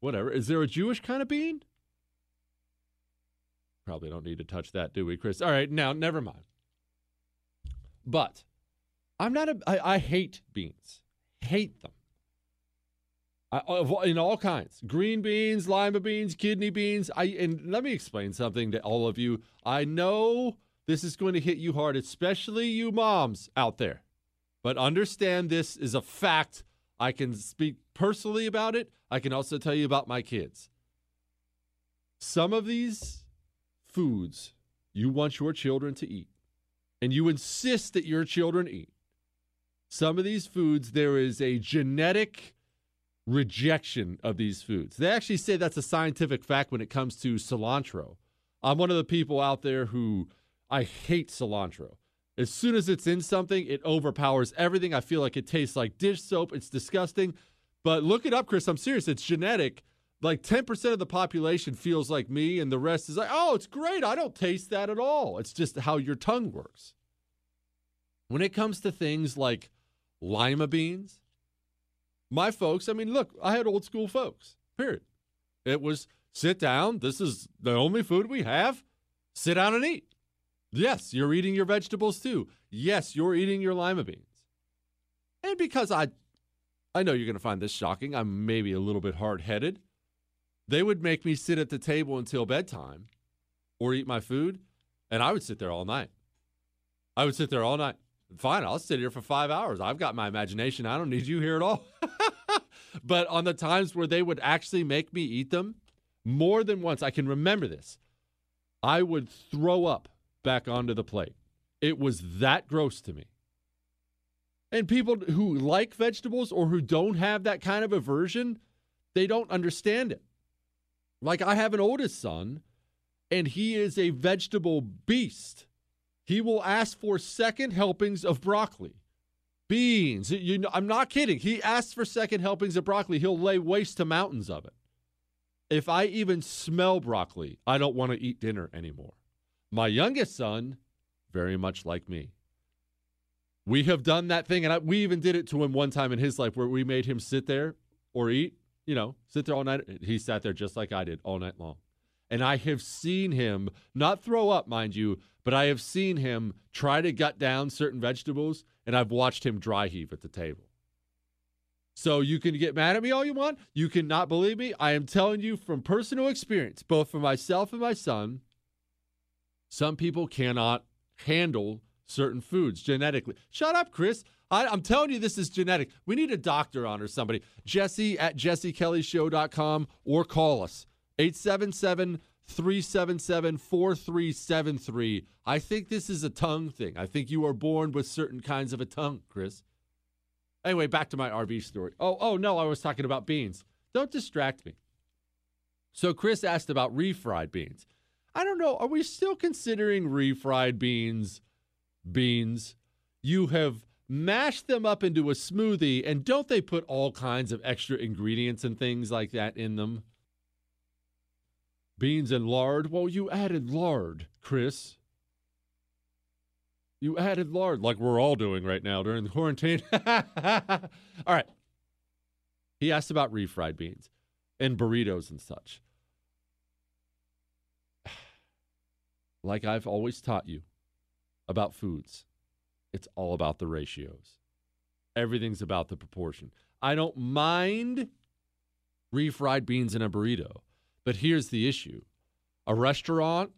Whatever. Is there a Jewish kind of bean? Probably don't need to touch that, do we, Chris? All right, now never mind. But I'm not a I, I hate beans. Hate them. In all kinds green beans lima beans kidney beans. I and let me explain something to all of you. I know this is going to hit you hard especially you moms out there. But understand this is a fact. I can speak personally about it. I can also tell you about my kids. Some of these foods you want your children to eat and you insist that your children eat. Some of these foods there is a genetic rejection of these foods. They actually say that's a scientific fact when it comes to cilantro. I'm one of the people out there who I hate cilantro. As soon as it's in something, it overpowers everything. I feel like it tastes like dish soap. It's disgusting. But look it up, Chris. I'm serious. It's genetic. Like 10% of the population feels like me, and the rest is like, oh, it's great. I don't taste that at all. It's just how your tongue works. When it comes to things like lima beans, my folks, I mean, look, I had old school folks, period. It was sit down. This is the only food we have. Sit down and eat. Yes, you're eating your vegetables too. Yes, you're eating your lima beans. And because I I know you're going to find this shocking. I'm maybe a little bit hard-headed. They would make me sit at the table until bedtime or eat my food, and I would sit there all night. I would sit there all night. Fine, I'll sit here for five hours. I've got my imagination. I don't need you here at all. but on the times where they would actually make me eat them, more than once, I can remember this. I would throw up back onto the plate. It was that gross to me. And people who like vegetables or who don't have that kind of aversion, they don't understand it. Like I have an oldest son, and he is a vegetable beast. He will ask for second helpings of broccoli, beans. You know, I'm not kidding. He asks for second helpings of broccoli. He'll lay waste to mountains of it. If I even smell broccoli, I don't want to eat dinner anymore. My youngest son, very much like me. We have done that thing, and I, we even did it to him one time in his life where we made him sit there or eat, you know, sit there all night. He sat there just like I did all night long. And I have seen him not throw up, mind you, but I have seen him try to gut down certain vegetables, and I've watched him dry heave at the table. So you can get mad at me all you want. You cannot believe me. I am telling you from personal experience, both for myself and my son, some people cannot handle certain foods genetically. Shut up, Chris. I, am telling you, this is genetic. We need a doctor on or somebody. Jesse at jessekellyshow.com or call us 877 377 4373. I think this is a tongue thing. I think you are born with certain kinds of a tongue, Chris. Anyway, back to my RV story. Oh, oh no, I was talking about beans. Don't distract me. So Chris asked about refried beans. I don't know. Are we still considering refried beans beans? You have mashed them up into a smoothie, and don't they put all kinds of extra ingredients and things like that in them? Beans and lard? Well, you added lard, Chris. You added lard, like we're all doing right now during the quarantine. all right. He asked about refried beans and burritos and such. Like I've always taught you about foods, it's all about the ratios. Everything's about the proportion. I don't mind refried beans in a burrito. But here's the issue a restaurant,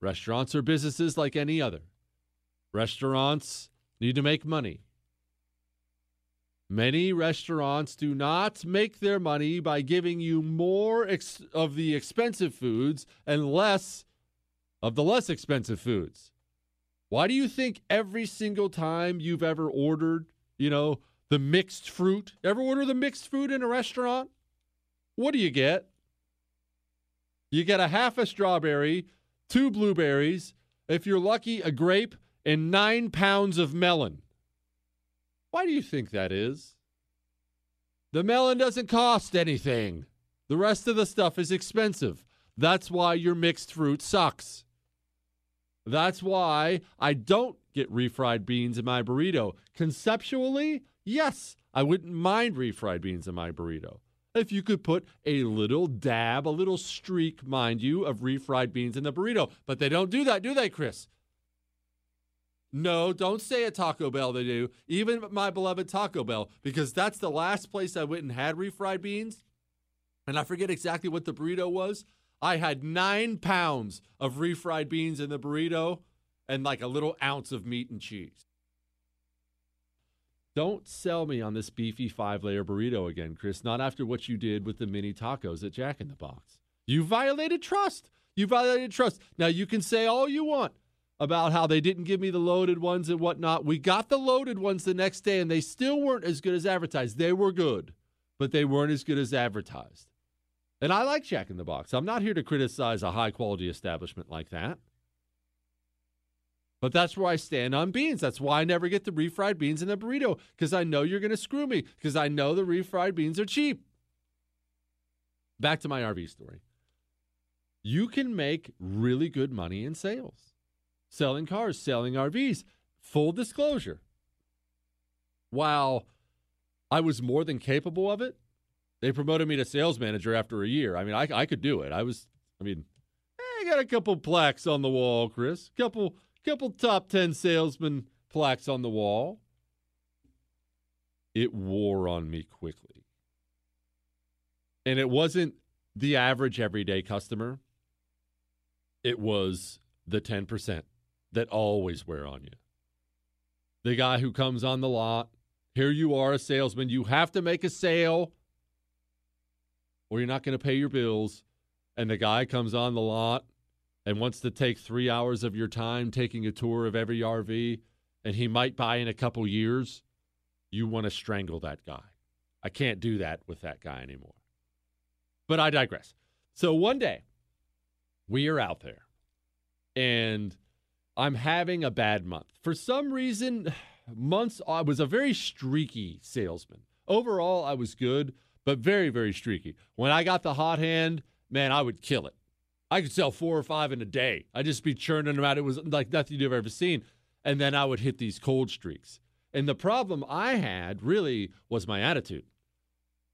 restaurants are businesses like any other. Restaurants need to make money. Many restaurants do not make their money by giving you more ex- of the expensive foods and less of the less expensive foods. Why do you think every single time you've ever ordered, you know, the mixed fruit, ever order the mixed fruit in a restaurant? What do you get? You get a half a strawberry, two blueberries, if you're lucky, a grape, and nine pounds of melon. Why do you think that is? The melon doesn't cost anything. The rest of the stuff is expensive. That's why your mixed fruit sucks. That's why I don't get refried beans in my burrito. Conceptually, yes, I wouldn't mind refried beans in my burrito if you could put a little dab, a little streak, mind you, of refried beans in the burrito. But they don't do that, do they, Chris? No, don't say at Taco Bell they do. Even my beloved Taco Bell, because that's the last place I went and had refried beans. And I forget exactly what the burrito was. I had nine pounds of refried beans in the burrito and like a little ounce of meat and cheese. Don't sell me on this beefy five layer burrito again, Chris. Not after what you did with the mini tacos at Jack in the Box. You violated trust. You violated trust. Now, you can say all you want about how they didn't give me the loaded ones and whatnot. We got the loaded ones the next day, and they still weren't as good as advertised. They were good, but they weren't as good as advertised. And I like Jack in the Box. I'm not here to criticize a high quality establishment like that. But that's where I stand on beans. That's why I never get the refried beans in the burrito because I know you're going to screw me because I know the refried beans are cheap. Back to my RV story. You can make really good money in sales, selling cars, selling RVs. Full disclosure. While I was more than capable of it, they promoted me to sales manager after a year. I mean, I, I could do it. I was, I mean, I got a couple plaques on the wall, Chris. Couple couple top 10 salesman plaques on the wall. It wore on me quickly. And it wasn't the average everyday customer, it was the 10% that always wear on you. the guy who comes on the lot. Here you are, a salesman. You have to make a sale or you're not going to pay your bills. And the guy comes on the lot and wants to take three hours of your time taking a tour of every RV, and he might buy in a couple years. You want to strangle that guy. I can't do that with that guy anymore. But I digress. So one day, we are out there, and I'm having a bad month. For some reason, months, I was a very streaky salesman. Overall, I was good, but very, very streaky. When I got the hot hand, man, I would kill it. I could sell four or five in a day. I'd just be churning them out. It was like nothing you've ever seen. And then I would hit these cold streaks. And the problem I had really was my attitude.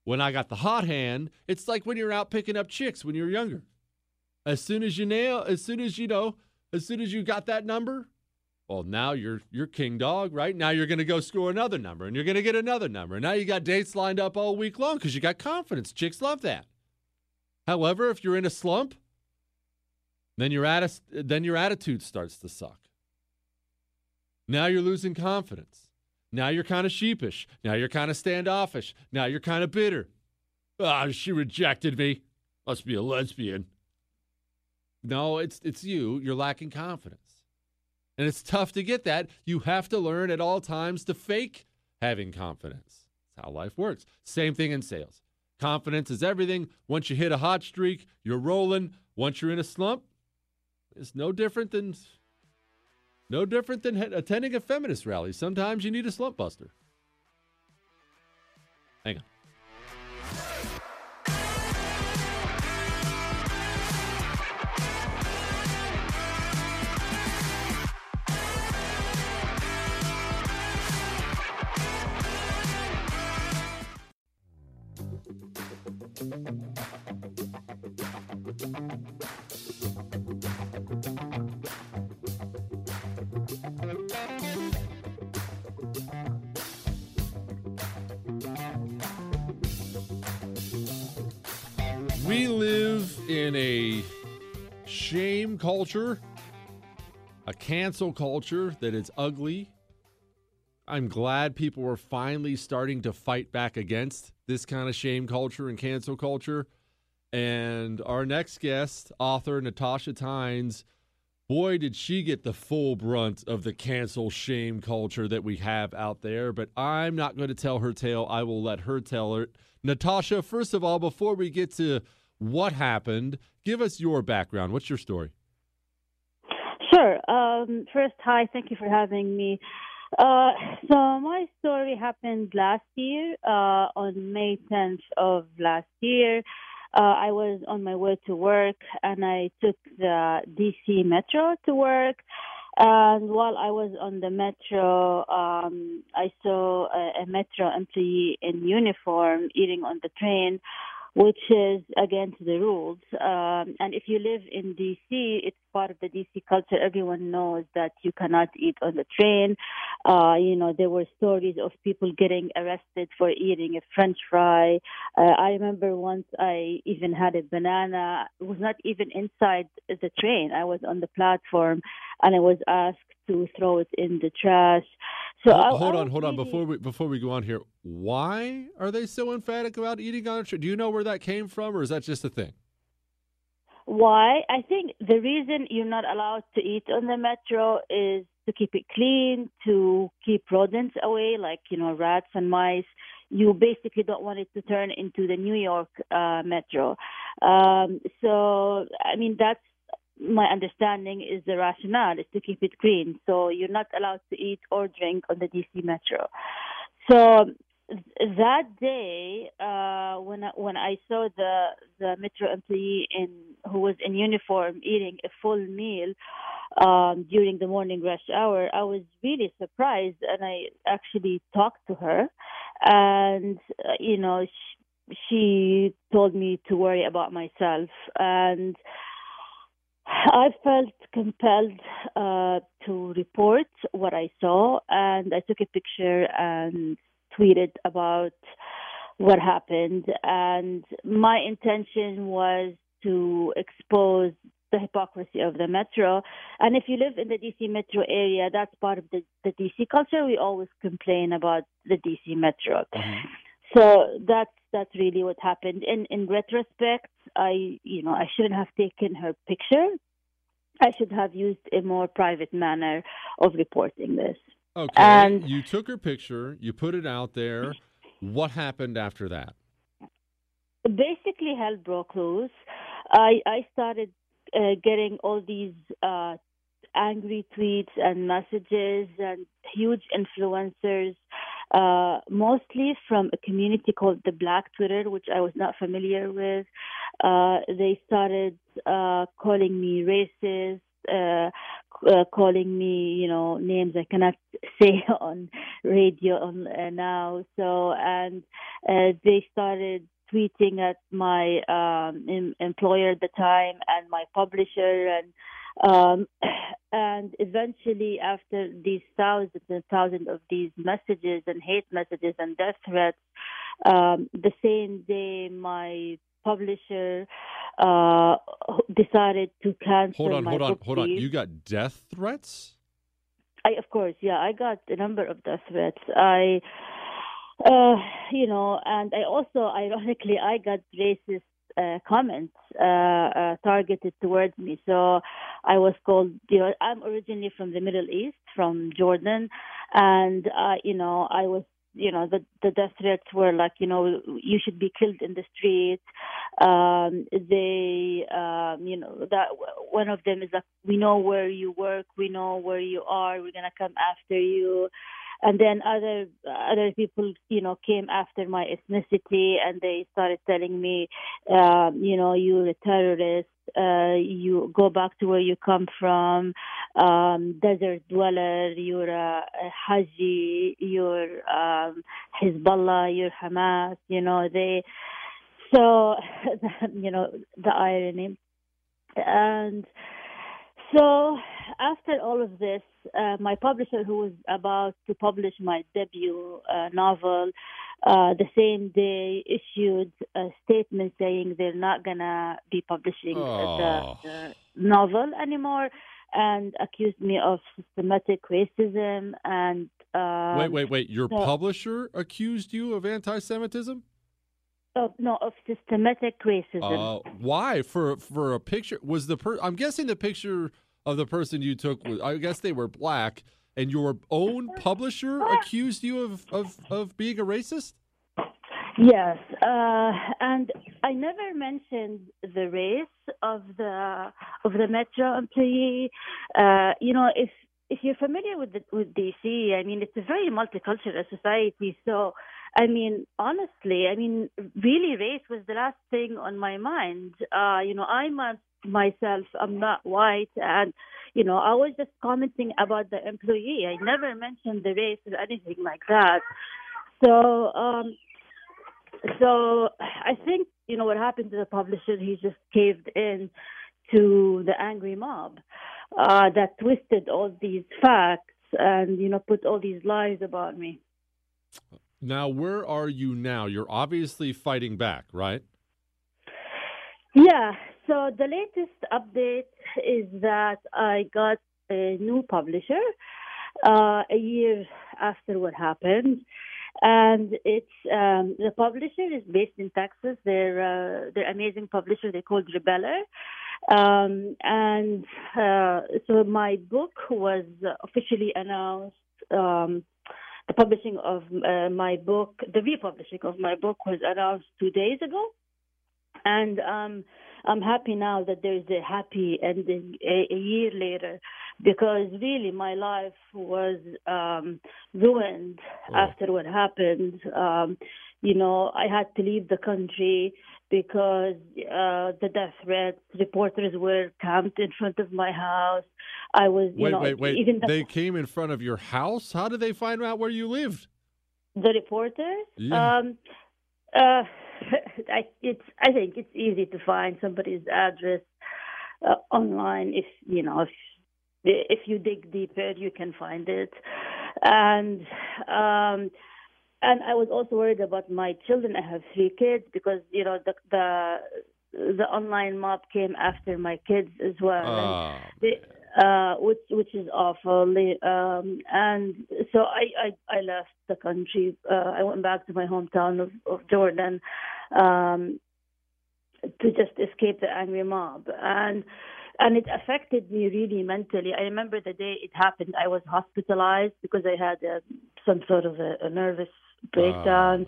When I got the hot hand, it's like when you're out picking up chicks when you're younger. As soon as you nail, as soon as you know, as soon as you got that number, well, now you're you're king dog, right? Now you're going to go score another number, and you're going to get another number. And now you got dates lined up all week long because you got confidence. Chicks love that. However, if you're in a slump, then your atti- then your attitude starts to suck. Now you're losing confidence. Now you're kind of sheepish. Now you're kind of standoffish. Now you're kind of bitter. Ah, oh, she rejected me. Must be a lesbian. No, it's it's you. You're lacking confidence. And it's tough to get that. You have to learn at all times to fake having confidence. That's how life works. Same thing in sales. Confidence is everything. Once you hit a hot streak, you're rolling. Once you're in a slump, it's no different than no different than attending a feminist rally. Sometimes you need a slump buster. Hang on. Culture, a cancel culture that is ugly. I'm glad people are finally starting to fight back against this kind of shame culture and cancel culture. And our next guest, author Natasha Tynes, boy, did she get the full brunt of the cancel shame culture that we have out there. But I'm not going to tell her tale. I will let her tell it. Natasha, first of all, before we get to what happened, give us your background. What's your story? Sure. Um, first, hi. Thank you for having me. Uh, so my story happened last year uh, on May 10th of last year. Uh, I was on my way to work and I took the DC Metro to work. And while I was on the metro, um, I saw a, a metro employee in uniform eating on the train which is against the rules. Um, and if you live in DC, it's part of the DC culture. Everyone knows that you cannot eat on the train. Uh, you know, there were stories of people getting arrested for eating a French fry. Uh, I remember once I even had a banana. It was not even inside the train. I was on the platform, and I was asked to throw it in the trash. So hold, I, hold I on, hold on. Before we before we go on here, why are they so emphatic about eating on a train? Do you know where that came from, or is that just a thing? Why? I think the reason you're not allowed to eat on the metro is to keep it clean, to keep rodents away, like, you know, rats and mice. You basically don't want it to turn into the New York uh, metro. Um, so, I mean, that's my understanding is the rationale is to keep it clean. So you're not allowed to eat or drink on the DC metro. So that day, uh, when I, when I saw the the metro employee in who was in uniform eating a full meal um, during the morning rush hour, I was really surprised, and I actually talked to her, and uh, you know she, she told me to worry about myself and. I felt compelled uh, to report what I saw, and I took a picture and tweeted about what happened. And my intention was to expose the hypocrisy of the metro. And if you live in the DC metro area, that's part of the, the DC culture. We always complain about the DC metro. Mm-hmm. So that's that's really what happened. In in retrospect, I you know I shouldn't have taken her picture. I should have used a more private manner of reporting this. Okay. And you took her picture, you put it out there. What happened after that? Basically, hell broke loose. I I started uh, getting all these uh, angry tweets and messages and huge influencers, uh, mostly from a community called the Black Twitter, which I was not familiar with. Uh, they started uh, calling me racist. Uh, calling me, you know, names I cannot say on radio on uh, now. So, and uh, they started tweeting at my um, em- employer at the time and my publisher and um, and eventually after these thousands and thousands of these messages and hate messages and death threats um, the same day my publisher uh, decided to cancel hold on my hold on hold on you got death threats I, of course, yeah, I got a number of death threats. I uh, you know, and I also, ironically, I got racist uh, comments uh, uh, targeted towards me. So I was called, you know, I'm originally from the Middle East, from Jordan, and uh, you know, I was, you know, the the death threats were like, you know, you should be killed in the streets Um, they, um, you know, that one of them is like, we know where you work, we know where you are, we're gonna come after you and then other other people you know came after my ethnicity and they started telling me um, you know you're a terrorist uh, you go back to where you come from um, desert dweller you're a, a haji you're um, hezbollah you're hamas you know they so you know the irony. And so after all of this, uh, my publisher, who was about to publish my debut uh, novel, uh, the same day issued a statement saying they're not gonna be publishing oh. the, the novel anymore, and accused me of systematic racism and. Um, wait, wait, wait! Your publisher accused you of anti-Semitism? Of, no, of systematic racism. Uh, why? For for a picture was the per? I'm guessing the picture of the person you took was. I guess they were black, and your own publisher accused you of of, of being a racist. Yes, uh, and I never mentioned the race of the of the Metro employee. Uh, you know, if if you're familiar with the, with DC, I mean, it's a very multicultural society. So I mean, honestly, I mean, really, race was the last thing on my mind. Uh, you know, I'm a, myself, I'm not white, and you know, I was just commenting about the employee. I never mentioned the race or anything like that. So, um, so I think you know what happened to the publisher. He just caved in to the angry mob uh, that twisted all these facts and you know put all these lies about me. Now, where are you now? You're obviously fighting back, right? Yeah. So the latest update is that I got a new publisher uh, a year after what happened, and it's um, the publisher is based in Texas. They're uh, they're amazing publisher. They're called Rebeller. Um, and uh, so my book was officially announced um, the publishing of uh, my book, the republishing of my book was announced two days ago. And um, I'm happy now that there's a happy ending a, a year later because really my life was um, ruined oh. after what happened. Um, you know, I had to leave the country because uh, the death threats, reporters were camped in front of my house. I was, you wait, know, wait, wait. Even the, they came in front of your house. How did they find out where you lived? The reporters. Yeah. Um, uh, I, it's. I think it's easy to find somebody's address uh, online. If you know, if if you dig deeper, you can find it. And um, and I was also worried about my children. I have three kids because you know the the the online mob came after my kids as well. Oh, they, uh, which which is awful. Um, and so I, I I left the country. Uh, I went back to my hometown of, of Jordan um, to just escape the angry mob, and and it affected me really mentally. I remember the day it happened. I was hospitalized because I had a, some sort of a, a nervous breakdown.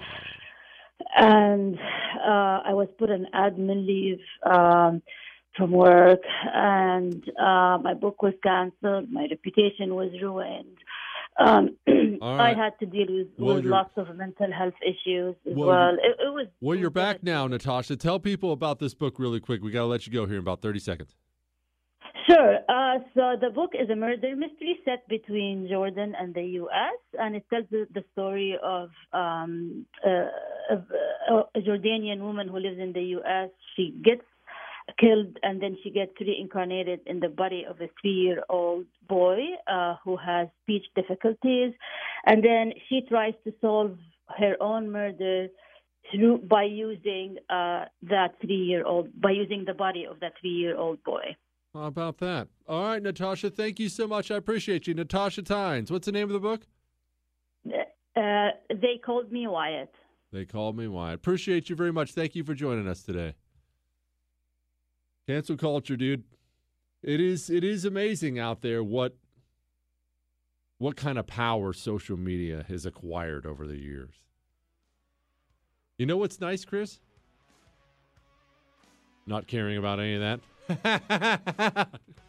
And uh, I was put on admin leave um, from work, and uh, my book was canceled. My reputation was ruined. Um, All I had to deal with, Well, with lots of mental health issues as Well, well. you're- It, it was. Well, you're back now, Natasha. Tell people about this book really quick. We got to let you go here in about 30 seconds. Sure. Uh, so the book is a murder mystery set between Jordan and the U.S., and it tells the, the story of, um, uh, of uh, a Jordanian woman who lives in the U.S. She gets killed, and then she gets reincarnated in the body of a three-year-old boy uh, who has speech difficulties, and then she tries to solve her own murder through by using uh, that three-year-old by using the body of that three-year-old boy. How about that? All right, Natasha. Thank you so much. I appreciate you. Natasha Tynes. What's the name of the book? Uh, they called me Wyatt. They called me Wyatt. Appreciate you very much. Thank you for joining us today. Cancel culture, dude. It is it is amazing out there what what kind of power social media has acquired over the years. You know what's nice, Chris? Not caring about any of that.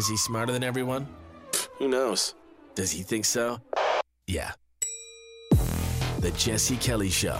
Is he smarter than everyone? Who knows? Does he think so? Yeah. The Jesse Kelly Show.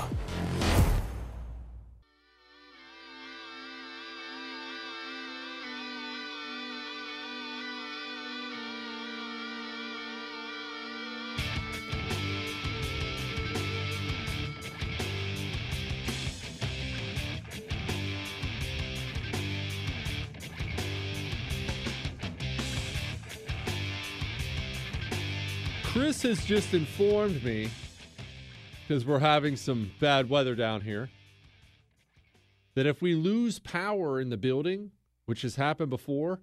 Has just informed me because we're having some bad weather down here that if we lose power in the building, which has happened before,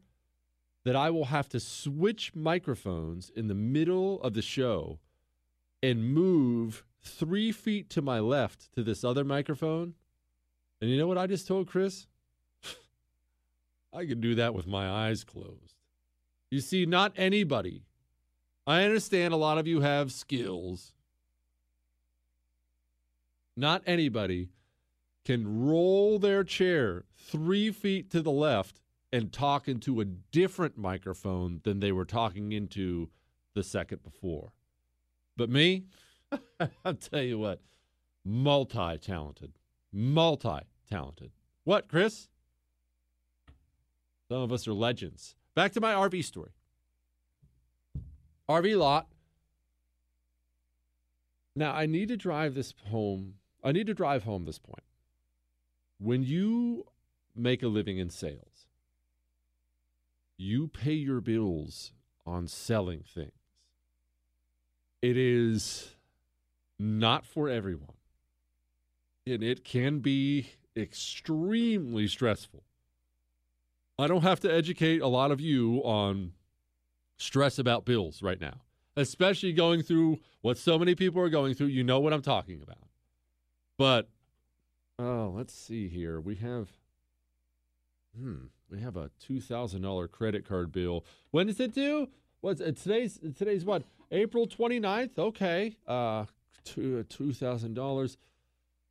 that I will have to switch microphones in the middle of the show and move three feet to my left to this other microphone. And you know what I just told Chris? I can do that with my eyes closed. You see, not anybody I understand a lot of you have skills. Not anybody can roll their chair three feet to the left and talk into a different microphone than they were talking into the second before. But me, I'll tell you what, multi talented. Multi talented. What, Chris? Some of us are legends. Back to my RV story. RV lot. Now, I need to drive this home. I need to drive home this point. When you make a living in sales, you pay your bills on selling things. It is not for everyone, and it can be extremely stressful. I don't have to educate a lot of you on stress about bills right now, especially going through what so many people are going through. You know what I'm talking about. But oh, let's see here. We have hmm, we have a two thousand dollar credit card bill. When is it due? What's it, today's today's what? April 29th? Okay. Uh two two thousand dollars.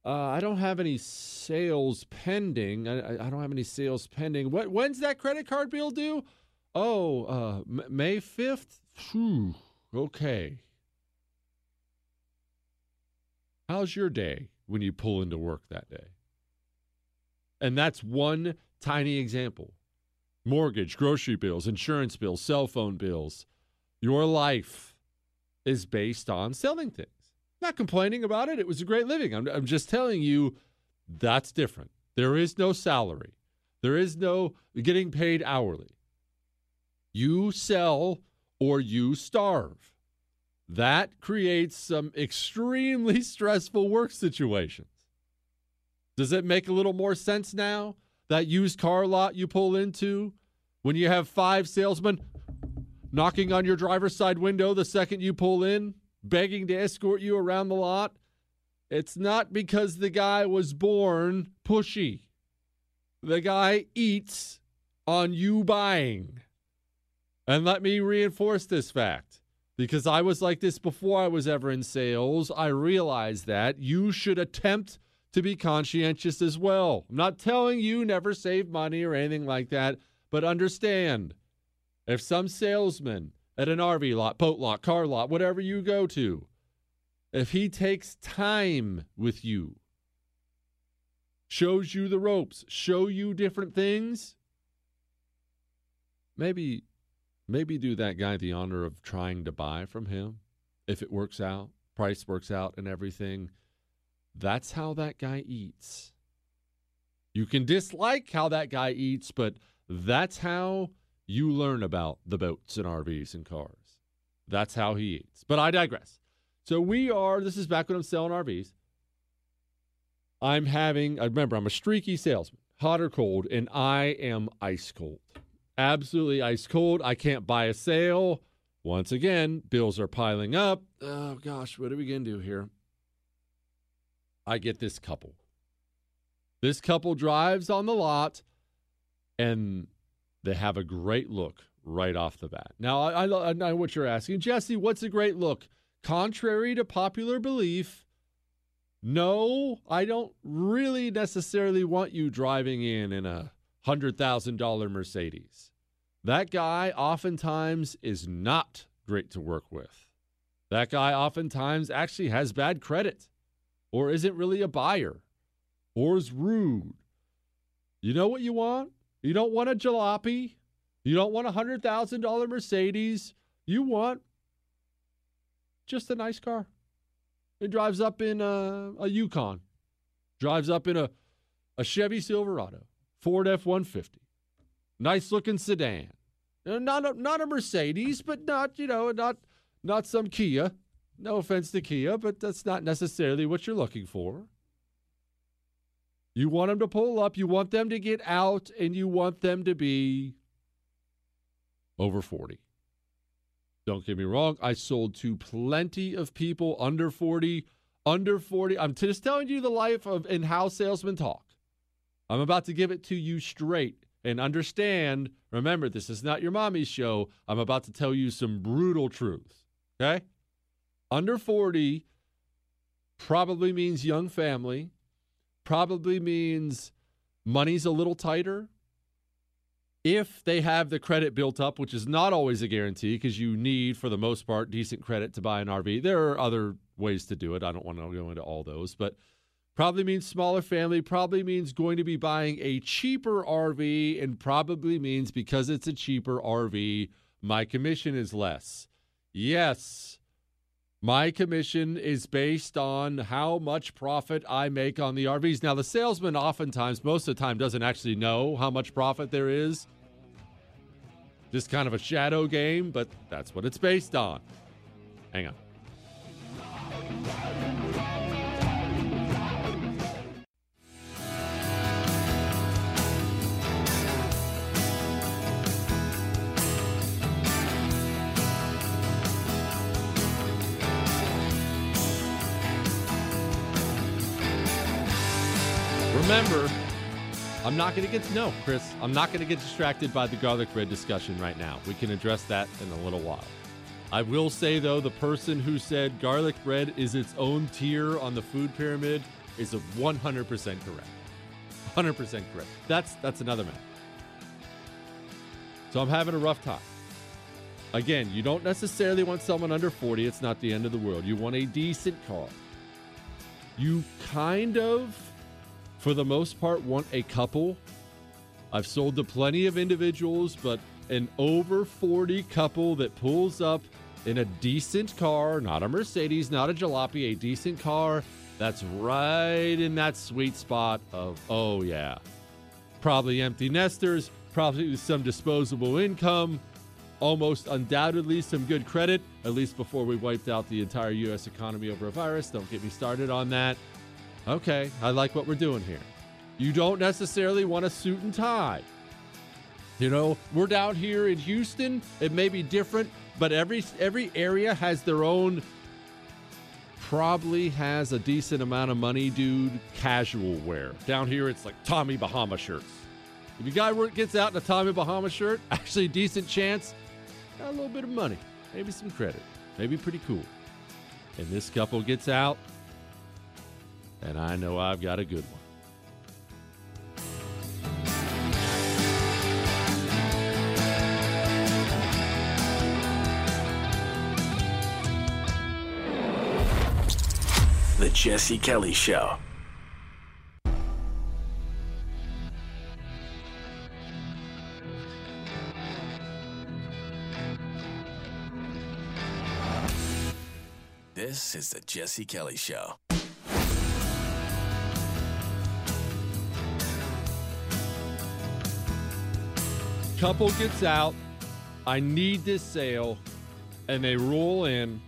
Uh, I don't have any sales pending. I, I- I don't have any sales pending. What? When's that credit card bill due? Oh, uh, May 5th? Phew, okay. How's your day when you pull into work that day? And that's one tiny example. Mortgage, grocery bills, insurance bills, cell phone bills. Your life is based on selling things. Not complaining about it. It was a great living. I'm, I'm just telling you that's different. There is no salary. There is no getting paid hourly. You sell or you starve. That creates some extremely stressful work situations. Does it make a little more sense now? That used car lot you pull into when you have five salesmen knocking on your driver's side window the second you pull in, begging to escort you around the lot. It's not because the guy was born pushy. The guy eats on you buying. And let me reinforce this fact because I was like this before I was ever in sales. I realized that you should attempt to be conscientious as well. I'm not telling you never save money or anything like that, but understand if some salesman at an RV lot, boat lot, car lot, whatever you go to, if he takes time with you, shows you the ropes, show you different things, maybe maybe do that guy the honor of trying to buy from him if it works out, price works out and everything. That's how that guy eats. You can dislike how that guy eats, but that's how you learn about the boats and RVs and cars. That's how he eats. But I digress. So we are, this is back when I'm selling RVs. I'm having, I remember, I'm a streaky salesman, hot or cold, and I am ice cold. Absolutely ice cold. I can't buy a sale. Once again, bills are piling up. Oh gosh, what are we going to do here? I get this couple. This couple drives on the lot and they have a great look right off the bat. Now, I, I, I know what you're asking. Jesse, what's a great look? Contrary to popular belief, no, I don't really necessarily want you driving in in a $100,000 Mercedes. That guy oftentimes is not great to work with. That guy oftentimes actually has bad credit or isn't really a buyer or is rude. You know what you want? You don't want a jalopy. You don't want a $100,000 Mercedes. You want just a nice car. It drives up in a, a Yukon, drives up in a, a Chevy Silverado, Ford F 150. Nice looking sedan. Uh, not a, not a Mercedes, but not, you know, not, not some Kia. No offense to Kia, but that's not necessarily what you're looking for. You want them to pull up, you want them to get out, and you want them to be over 40. Don't get me wrong, I sold to plenty of people under 40. Under 40, I'm just telling you the life of and how salesmen talk. I'm about to give it to you straight and understand. Remember, this is not your mommy's show. I'm about to tell you some brutal truths. Okay? Under 40 probably means young family, probably means money's a little tighter. If they have the credit built up, which is not always a guarantee because you need, for the most part, decent credit to buy an RV. There are other ways to do it. I don't want to go into all those, but probably means smaller family, probably means going to be buying a cheaper RV, and probably means because it's a cheaper RV, my commission is less. Yes, my commission is based on how much profit I make on the RVs. Now, the salesman oftentimes, most of the time, doesn't actually know how much profit there is. Just kind of a shadow game, but that's what it's based on. Hang on. Remember, I'm not going to get no, Chris. I'm not going to get distracted by the garlic bread discussion right now. We can address that in a little while. I will say though, the person who said garlic bread is its own tier on the food pyramid is 100% correct. 100% correct. That's that's another man. So I'm having a rough time. Again, you don't necessarily want someone under 40. It's not the end of the world. You want a decent car. You kind of for the most part, want a couple. I've sold to plenty of individuals, but an over 40 couple that pulls up in a decent car, not a Mercedes, not a jalopy, a decent car that's right in that sweet spot of, oh, yeah, probably empty nesters, probably some disposable income, almost undoubtedly some good credit, at least before we wiped out the entire U.S. economy over a virus. Don't get me started on that. Okay, I like what we're doing here. You don't necessarily want a suit and tie. You know, we're down here in Houston. It may be different, but every every area has their own probably has a decent amount of money, dude, casual wear. Down here it's like Tommy Bahama shirts. If a guy gets out in a Tommy Bahama shirt, actually a decent chance, got a little bit of money, maybe some credit, maybe pretty cool. And this couple gets out, and I know I've got a good one. The Jesse Kelly Show. This is the Jesse Kelly Show. Couple gets out. I need this sale. And they roll in.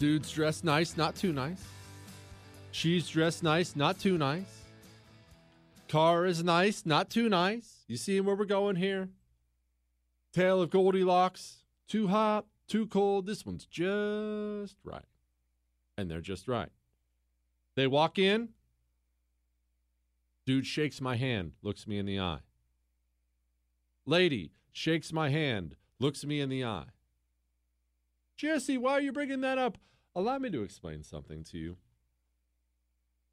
Dude's dressed nice, not too nice. She's dressed nice, not too nice. Car is nice, not too nice. You see where we're going here? Tale of Goldilocks. Too hot, too cold. This one's just right. And they're just right. They walk in. Dude shakes my hand, looks me in the eye. Lady shakes my hand, looks me in the eye. Jesse, why are you bringing that up? Allow me to explain something to you.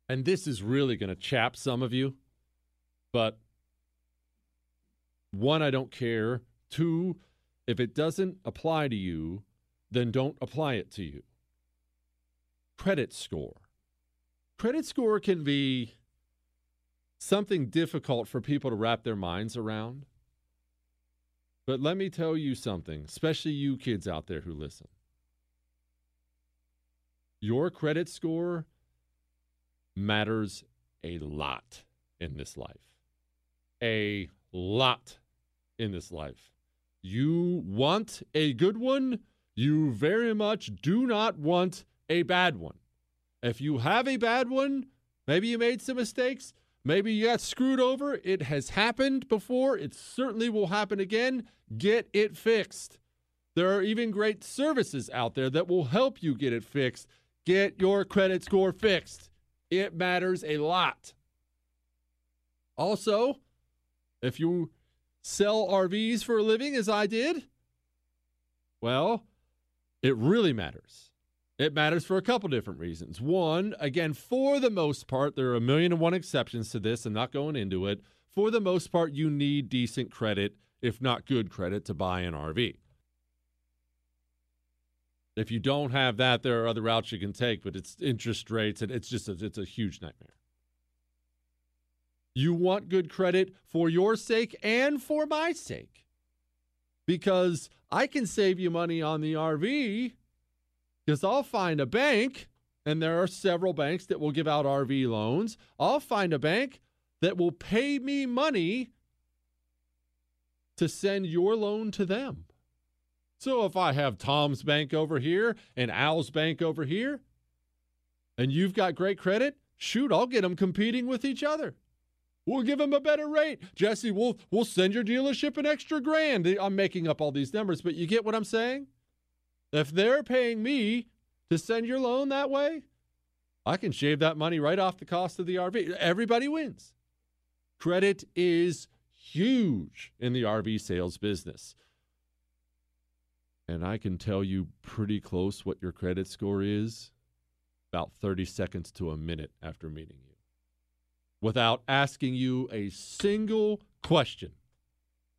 And this is really going to chap some of you. But one, I don't care. Two, if it doesn't apply to you, then don't apply it to you. Credit score. Credit score can be something difficult for people to wrap their minds around. But let me tell you something, especially you kids out there who listen. Your credit score matters a lot in this life. A lot in this life. You want a good one, you very much do not want a bad one. If you have a bad one, maybe you made some mistakes, maybe you got screwed over. It has happened before, it certainly will happen again. Get it fixed. There are even great services out there that will help you get it fixed. Get your credit score fixed. It matters a lot. Also, if you sell RVs for a living, as I did, well, it really matters. It matters for a couple different reasons. One, again, for the most part, there are a million and one exceptions to this. I'm not going into it. For the most part, you need decent credit, if not good credit, to buy an RV. If you don't have that, there are other routes you can take, but it's interest rates and it's just a, it's a huge nightmare. You want good credit for your sake and for my sake. Because I can save you money on the RV because I'll find a bank, and there are several banks that will give out RV loans. I'll find a bank that will pay me money to send your loan to them. So if I have Tom's bank over here and Al's bank over here, and you've got great credit, shoot, I'll get them competing with each other. We'll give them a better rate. Jesse, we'll we'll send your dealership an extra grand. I'm making up all these numbers, but you get what I'm saying? If they're paying me to send your loan that way, I can shave that money right off the cost of the RV. Everybody wins. Credit is huge in the RV sales business. And I can tell you pretty close what your credit score is about 30 seconds to a minute after meeting you without asking you a single question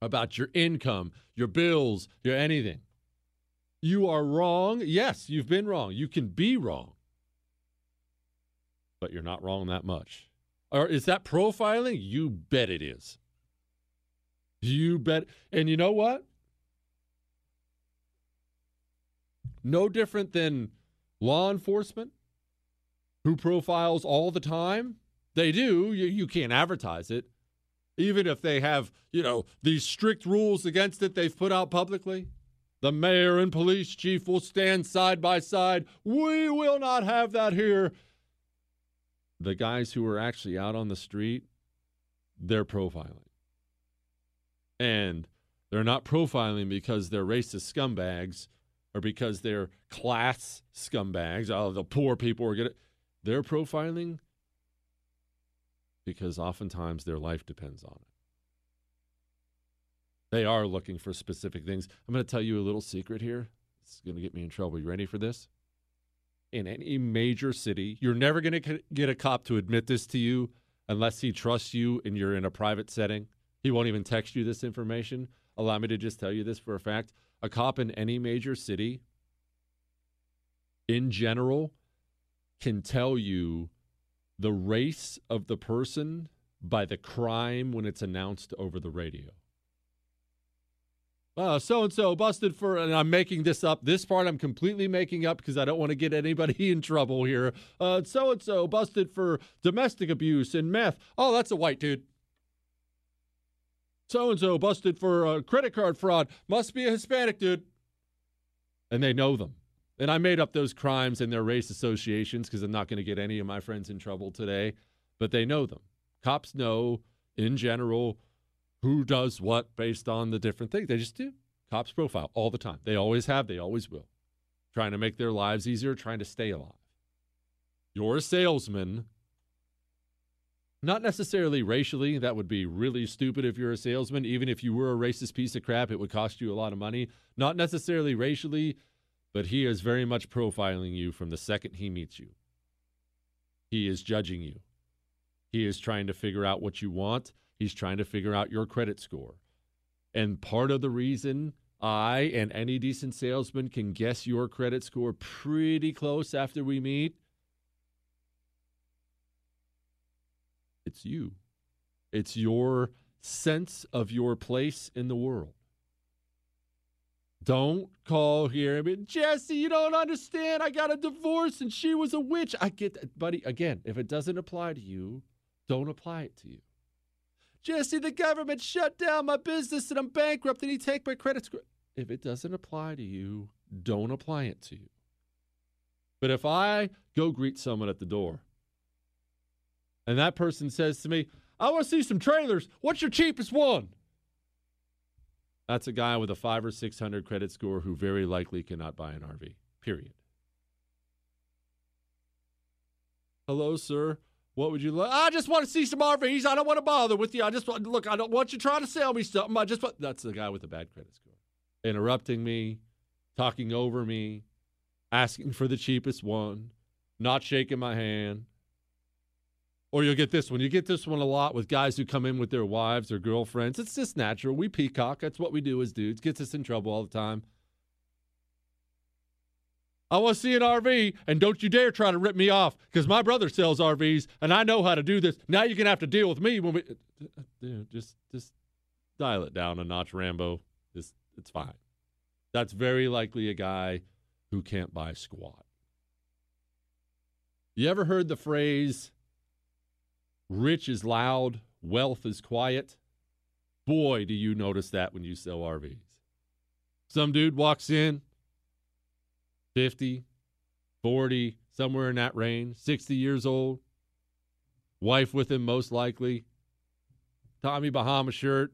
about your income, your bills, your anything. You are wrong. Yes, you've been wrong. You can be wrong. But you're not wrong that much. Or is that profiling? You bet it is. You bet. And you know what? No different than law enforcement who profiles all the time they do. You, you can't advertise it, even if they have, you know, these strict rules against it they've put out publicly. The mayor and police chief will stand side by side. We will not have that here. The guys who are actually out on the street, they're profiling. And they're not profiling because they're racist scumbags or because they're class scumbags. Oh, the poor people are going to. They're profiling because oftentimes their life depends on it. They are looking for specific things. I'm going to tell you a little secret here. It's going to get me in trouble. You ready for this? In any major city, you're never going to get a cop to admit this to you unless he trusts you and you're in a private setting. He won't even text you this information. Allow me to just tell you this for a fact. A cop in any major city, in general, can tell you the race of the person by the crime when it's announced over the radio. So and so busted for, and I'm making this up. This part I'm completely making up because I don't want to get anybody in trouble here. So and so busted for domestic abuse and meth. Oh, that's a white dude. So and so busted for uh, credit card fraud. Must be a Hispanic dude. And they know them. And I made up those crimes and their race associations because I'm not going to get any of my friends in trouble today, but they know them. Cops know in general who does what based on the different things. They just do. Cops profile all the time. They always have, they always will. Trying to make their lives easier, trying to stay alive. You're a salesman. Not necessarily racially. That would be really stupid if you're a salesman. Even if you were a racist piece of crap, it would cost you a lot of money. Not necessarily racially but he is very much profiling you from the second he meets you. He is judging you. He is trying to figure out what you want. He's trying to figure out your credit score. And part of the reason I and any decent salesman can guess your credit score pretty close after we meet it's you. It's your sense of your place in the world. Don't call here. I mean, Jesse, you don't understand. I got a divorce and she was a witch. I get that, buddy. Again, if it doesn't apply to you, don't apply it to you. Jesse, the government shut down my business and I'm bankrupt and he take my credit score. If it doesn't apply to you, don't apply it to you. But if I go greet someone at the door and that person says to me, I want to see some trailers. What's your cheapest one? That's a guy with a five or 600 credit score who very likely cannot buy an RV, period. Hello, sir. What would you like? I just want to see some RVs. I don't want to bother with you. I just want, look, I don't want you trying to sell me something. I just want, that's the guy with the bad credit score. Interrupting me, talking over me, asking for the cheapest one, not shaking my hand, or you'll get this one. You get this one a lot with guys who come in with their wives or girlfriends. It's just natural. We peacock. That's what we do as dudes. Gets us in trouble all the time. I want to see an RV, and don't you dare try to rip me off because my brother sells RVs, and I know how to do this. Now you're gonna have to deal with me when we. Uh, uh, dude, just just dial it down a notch, Rambo. It's it's fine. That's very likely a guy who can't buy squat. You ever heard the phrase? Rich is loud, wealth is quiet. Boy, do you notice that when you sell RVs. Some dude walks in, 50, 40, somewhere in that range, 60 years old, wife with him most likely, Tommy Bahama shirt,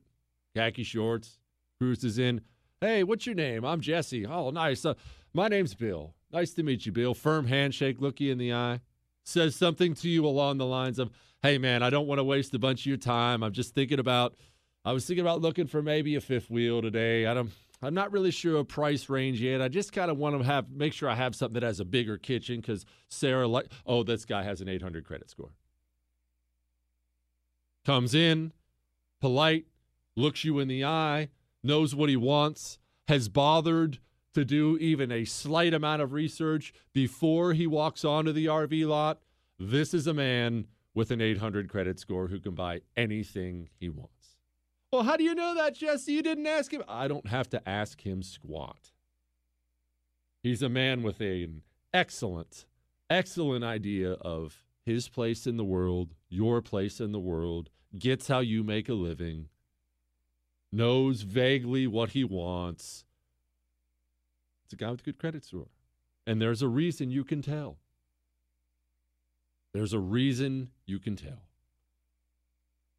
khaki shorts, cruises in. Hey, what's your name? I'm Jesse. Oh, nice. Uh, my name's Bill. Nice to meet you, Bill. Firm handshake, look you in the eye. Says something to you along the lines of, hey man, I don't want to waste a bunch of your time. I'm just thinking about I was thinking about looking for maybe a fifth wheel today. I don't I'm not really sure a price range yet. I just kind of want to have make sure I have something that has a bigger kitchen because Sarah like oh this guy has an 800 credit score. Comes in, polite, looks you in the eye, knows what he wants, has bothered to do even a slight amount of research before he walks onto the RV lot. This is a man with an 800 credit score who can buy anything he wants. Well, how do you know that, Jesse? You didn't ask him. I don't have to ask him squat. He's a man with an excellent, excellent idea of his place in the world, your place in the world, gets how you make a living, knows vaguely what he wants. It's a guy with a good credit score. And there's a reason you can tell. There's a reason you can tell.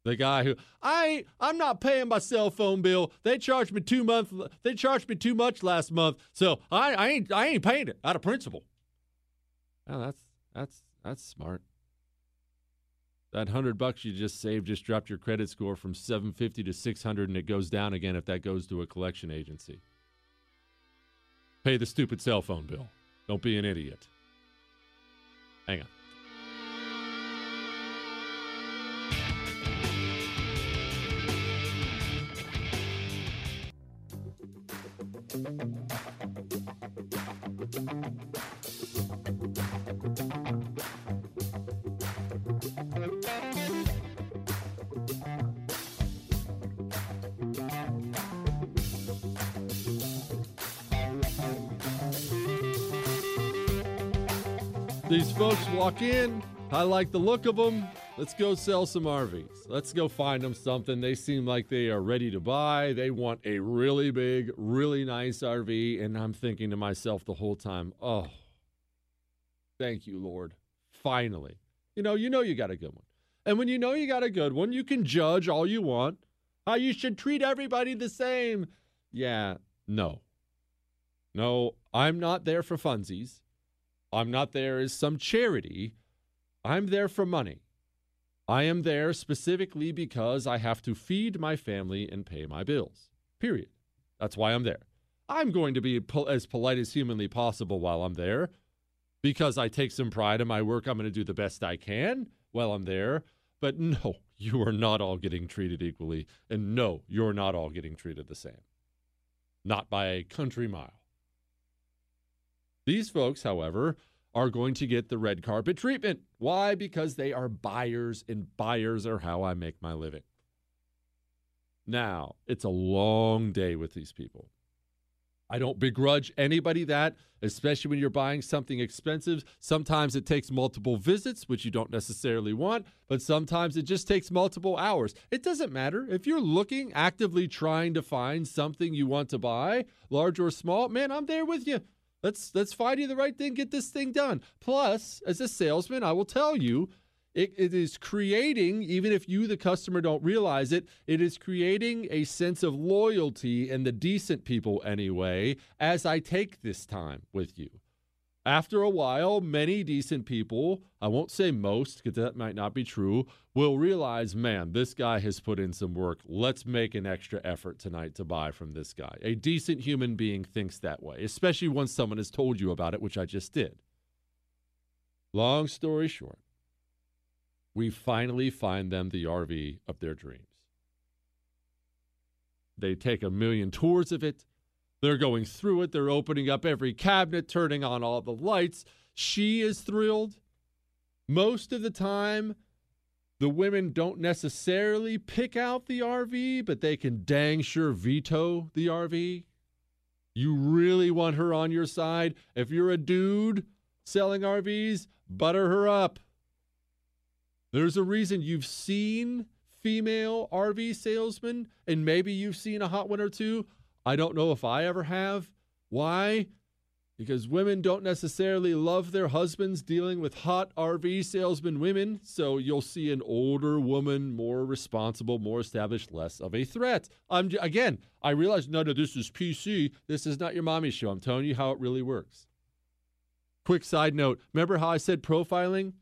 The guy who I I'm not paying my cell phone bill. They charged me two month. They charged me too much last month, so I, I ain't I ain't paying it out of principle. Oh, that's that's that's smart. That hundred bucks you just saved just dropped your credit score from 750 to 600, and it goes down again if that goes to a collection agency. Pay the stupid cell phone bill. Don't be an idiot. Hang on. These folks walk in. I like the look of them. Let's go sell some RVs. Let's go find them something. They seem like they are ready to buy. They want a really big, really nice RV. And I'm thinking to myself the whole time, oh, thank you, Lord. Finally. You know, you know you got a good one. And when you know you got a good one, you can judge all you want. How you should treat everybody the same. Yeah, no. No, I'm not there for funsies. I'm not there as some charity. I'm there for money. I am there specifically because I have to feed my family and pay my bills. Period. That's why I'm there. I'm going to be as polite as humanly possible while I'm there because I take some pride in my work. I'm going to do the best I can while I'm there. But no, you are not all getting treated equally. And no, you're not all getting treated the same. Not by a country mile. These folks, however, are going to get the red carpet treatment. Why? Because they are buyers, and buyers are how I make my living. Now, it's a long day with these people. I don't begrudge anybody that, especially when you're buying something expensive. Sometimes it takes multiple visits, which you don't necessarily want, but sometimes it just takes multiple hours. It doesn't matter. If you're looking, actively trying to find something you want to buy, large or small, man, I'm there with you. Let's let's find you the right thing, get this thing done. Plus, as a salesman, I will tell you, it, it is creating, even if you, the customer, don't realize it, it is creating a sense of loyalty in the decent people anyway, as I take this time with you. After a while, many decent people, I won't say most because that might not be true, will realize, man, this guy has put in some work. Let's make an extra effort tonight to buy from this guy. A decent human being thinks that way, especially once someone has told you about it, which I just did. Long story short, we finally find them the RV of their dreams. They take a million tours of it. They're going through it. They're opening up every cabinet, turning on all the lights. She is thrilled. Most of the time, the women don't necessarily pick out the RV, but they can dang sure veto the RV. You really want her on your side. If you're a dude selling RVs, butter her up. There's a reason you've seen female RV salesmen, and maybe you've seen a hot one or two. I don't know if I ever have. Why? Because women don't necessarily love their husbands dealing with hot RV salesman women. So you'll see an older woman, more responsible, more established, less of a threat. I'm again, I realize none of this is PC. This is not your mommy show. I'm telling you how it really works. Quick side note remember how I said profiling?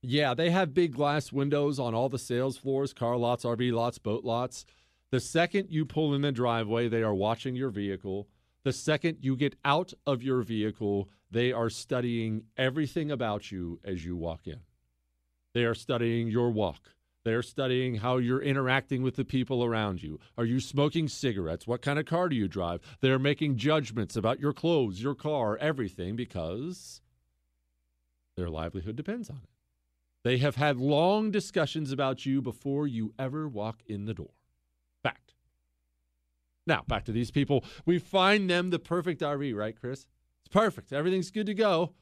Yeah, they have big glass windows on all the sales floors, car lots, RV lots, boat lots. The second you pull in the driveway, they are watching your vehicle. The second you get out of your vehicle, they are studying everything about you as you walk in. They are studying your walk. They're studying how you're interacting with the people around you. Are you smoking cigarettes? What kind of car do you drive? They're making judgments about your clothes, your car, everything because their livelihood depends on it. They have had long discussions about you before you ever walk in the door. Fact. Now, back to these people. We find them the perfect RV, right, Chris? It's perfect. Everything's good to go.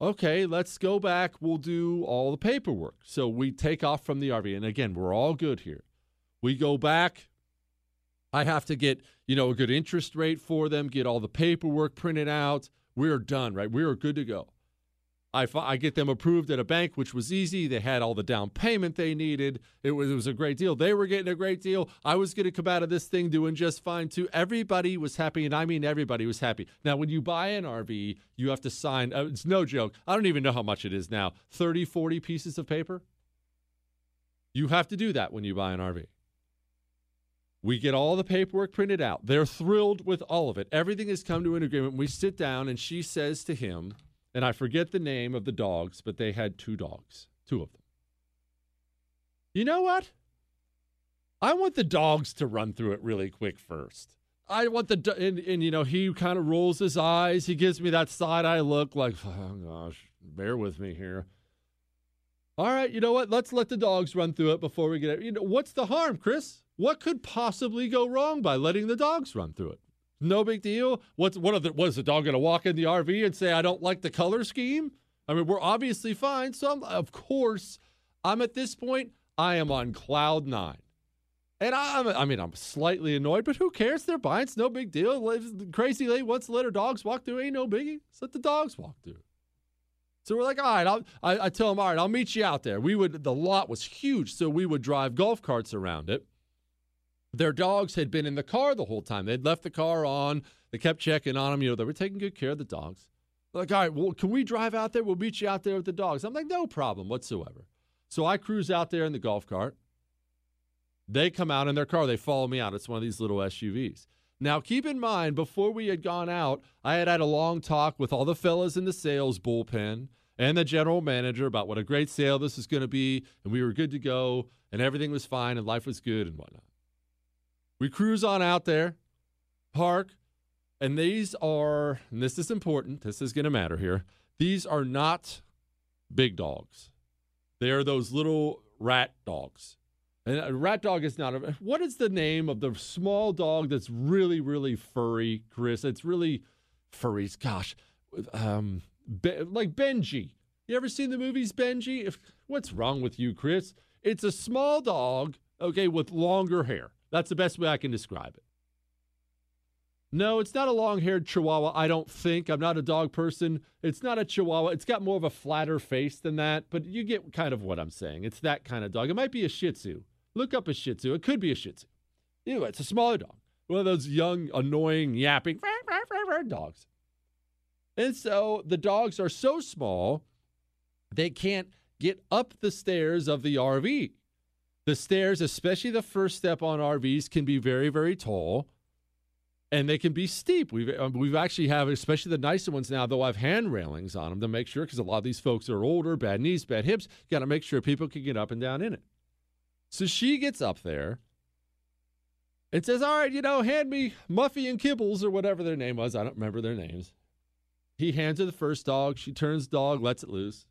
okay, let's go back. We'll do all the paperwork. So we take off from the RV. And again, we're all good here. We go back. I have to get, you know, a good interest rate for them, get all the paperwork printed out. We're done, right? We're good to go. I, I get them approved at a bank, which was easy. They had all the down payment they needed. It was, it was a great deal. They were getting a great deal. I was going to come out of this thing doing just fine too. Everybody was happy, and I mean everybody was happy. Now, when you buy an RV, you have to sign, uh, it's no joke. I don't even know how much it is now 30, 40 pieces of paper. You have to do that when you buy an RV. We get all the paperwork printed out. They're thrilled with all of it. Everything has come to an agreement. We sit down, and she says to him, and I forget the name of the dogs, but they had two dogs, two of them. You know what? I want the dogs to run through it really quick first. I want the and, and you know he kind of rolls his eyes. He gives me that side eye look, like oh gosh, bear with me here. All right, you know what? Let's let the dogs run through it before we get it. You know what's the harm, Chris? What could possibly go wrong by letting the dogs run through it? No big deal. What's what, the, what is the dog going to walk in the RV and say I don't like the color scheme? I mean, we're obviously fine. So I'm, of course, I'm at this point. I am on cloud nine, and I'm. I mean, I'm slightly annoyed, but who cares? They're buying. It's no big deal. Crazy lady wants to let her dogs walk through. Ain't no biggie. Just let the dogs walk through. So we're like, all right. I'll, I, I tell them, all right, I'll meet you out there. We would. The lot was huge, so we would drive golf carts around it their dogs had been in the car the whole time. They'd left the car on. They kept checking on them. You know, they were taking good care of the dogs. They're like, all right, well, can we drive out there? We'll meet you out there with the dogs. I'm like, no problem whatsoever. So I cruise out there in the golf cart. They come out in their car. They follow me out. It's one of these little SUVs. Now, keep in mind, before we had gone out, I had had a long talk with all the fellas in the sales bullpen and the general manager about what a great sale this is going to be. And we were good to go, and everything was fine, and life was good and whatnot. We cruise on out there, park, and these are, and this is important, this is going to matter here. These are not big dogs. They are those little rat dogs. And a rat dog is not a. What is the name of the small dog that's really, really furry, Chris? It's really furry. Gosh, um, Be, like Benji. You ever seen the movies Benji? If, what's wrong with you, Chris? It's a small dog, okay, with longer hair. That's the best way I can describe it. No, it's not a long haired chihuahua, I don't think. I'm not a dog person. It's not a chihuahua. It's got more of a flatter face than that, but you get kind of what I'm saying. It's that kind of dog. It might be a shih tzu. Look up a shih tzu. It could be a shih tzu. Anyway, it's a smaller dog. One of those young, annoying, yapping dogs. And so the dogs are so small, they can't get up the stairs of the RV. The stairs, especially the first step on RVs, can be very, very tall, and they can be steep. We've um, we've actually have, especially the nicer ones now, though, have hand railings on them to make sure because a lot of these folks are older, bad knees, bad hips. Got to make sure people can get up and down in it. So she gets up there and says, "All right, you know, hand me Muffy and Kibbles or whatever their name was. I don't remember their names." He hands her the first dog. She turns dog, lets it loose.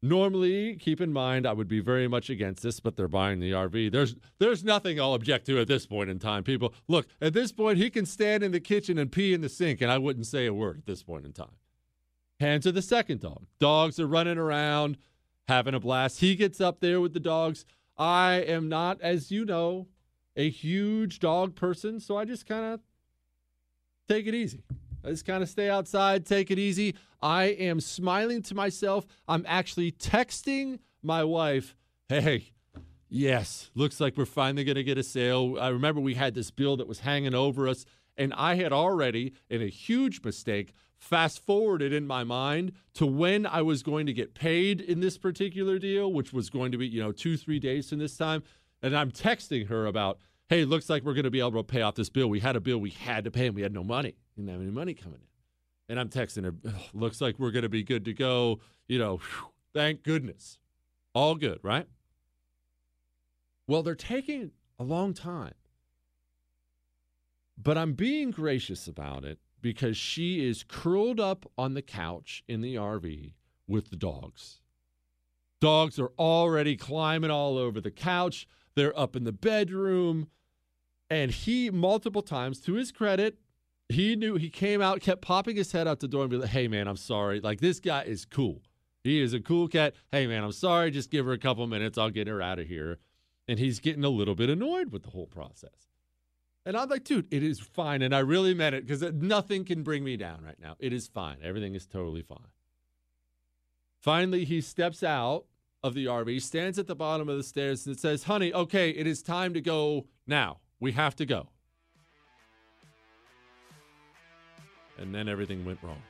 Normally, keep in mind, I would be very much against this, but they're buying the RV. There's there's nothing I'll object to at this point in time. People, look, at this point, he can stand in the kitchen and pee in the sink, and I wouldn't say a word at this point in time. Hands to the second dog. Dogs are running around, having a blast. He gets up there with the dogs. I am not, as you know, a huge dog person, so I just kind of take it easy. I just kind of stay outside, take it easy. I am smiling to myself. I'm actually texting my wife, hey, yes, looks like we're finally going to get a sale. I remember we had this bill that was hanging over us, and I had already, in a huge mistake, fast forwarded in my mind to when I was going to get paid in this particular deal, which was going to be, you know, two, three days from this time. And I'm texting her about, hey, looks like we're going to be able to pay off this bill. We had a bill we had to pay, and we had no money. Didn't have any money coming in. And I'm texting her, looks like we're going to be good to go. You know, whew, thank goodness. All good, right? Well, they're taking a long time. But I'm being gracious about it because she is curled up on the couch in the RV with the dogs. Dogs are already climbing all over the couch. They're up in the bedroom. And he, multiple times, to his credit, he knew he came out, kept popping his head out the door and be like, "Hey man, I'm sorry. Like this guy is cool. He is a cool cat. Hey man, I'm sorry. Just give her a couple minutes. I'll get her out of here." And he's getting a little bit annoyed with the whole process. And I'm like, dude, it is fine. And I really meant it because nothing can bring me down right now. It is fine. Everything is totally fine. Finally, he steps out of the RV, stands at the bottom of the stairs, and says, Honey, okay, it is time to go now. We have to go. And then everything went wrong.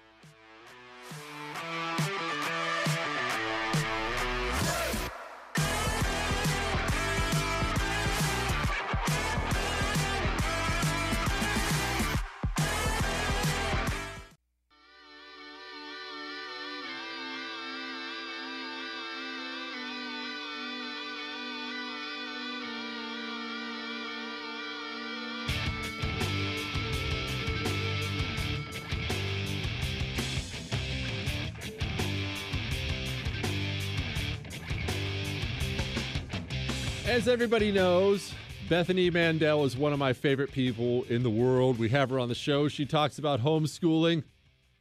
As everybody knows, Bethany Mandel is one of my favorite people in the world. We have her on the show. She talks about homeschooling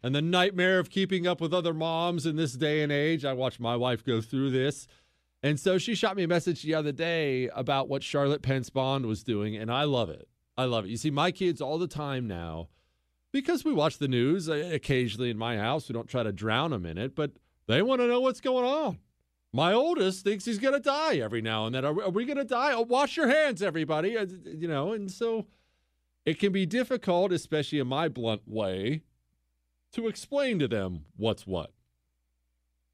and the nightmare of keeping up with other moms in this day and age. I watched my wife go through this. And so she shot me a message the other day about what Charlotte Pence Bond was doing, and I love it. I love it. You see, my kids all the time now, because we watch the news uh, occasionally in my house, we don't try to drown them in it, but they want to know what's going on. My oldest thinks he's going to die every now and then. Are, are we going to die? Oh, wash your hands, everybody. Uh, you know, and so it can be difficult, especially in my blunt way, to explain to them what's what.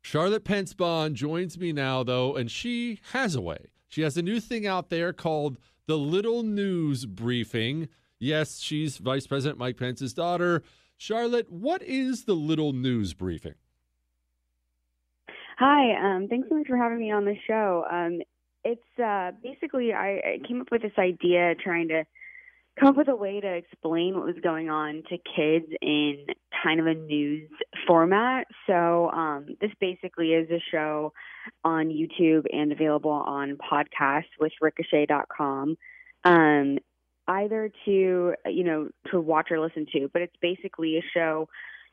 Charlotte Pence Bond joins me now, though, and she has a way. She has a new thing out there called the Little News Briefing. Yes, she's Vice President Mike Pence's daughter. Charlotte, what is the Little News Briefing? Hi, um, thanks so much for having me on the show. Um, it's uh, basically I, I came up with this idea trying to come up with a way to explain what was going on to kids in kind of a news format. So um, this basically is a show on YouTube and available on podcasts with Ricochet.com. Um, either to you know to watch or listen to, but it's basically a show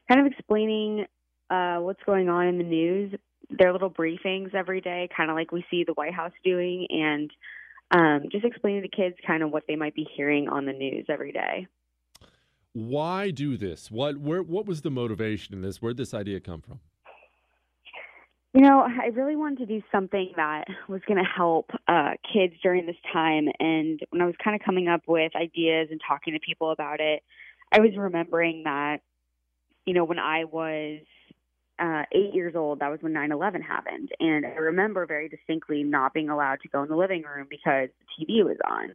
kind of explaining uh, what's going on in the news, their little briefings every day, kind of like we see the White House doing, and um, just explaining to kids kind of what they might be hearing on the news every day. Why do this? What where what was the motivation in this? Where did this idea come from? You know, I really wanted to do something that was going to help uh, kids during this time. And when I was kind of coming up with ideas and talking to people about it, I was remembering that, you know, when I was uh, eight years old, that was when 9 11 happened. And I remember very distinctly not being allowed to go in the living room because the TV was on.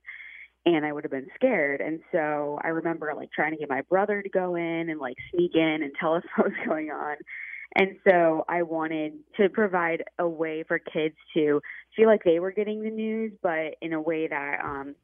And I would have been scared. And so I remember like trying to get my brother to go in and like sneak in and tell us what was going on. And so I wanted to provide a way for kids to feel like they were getting the news, but in a way that um,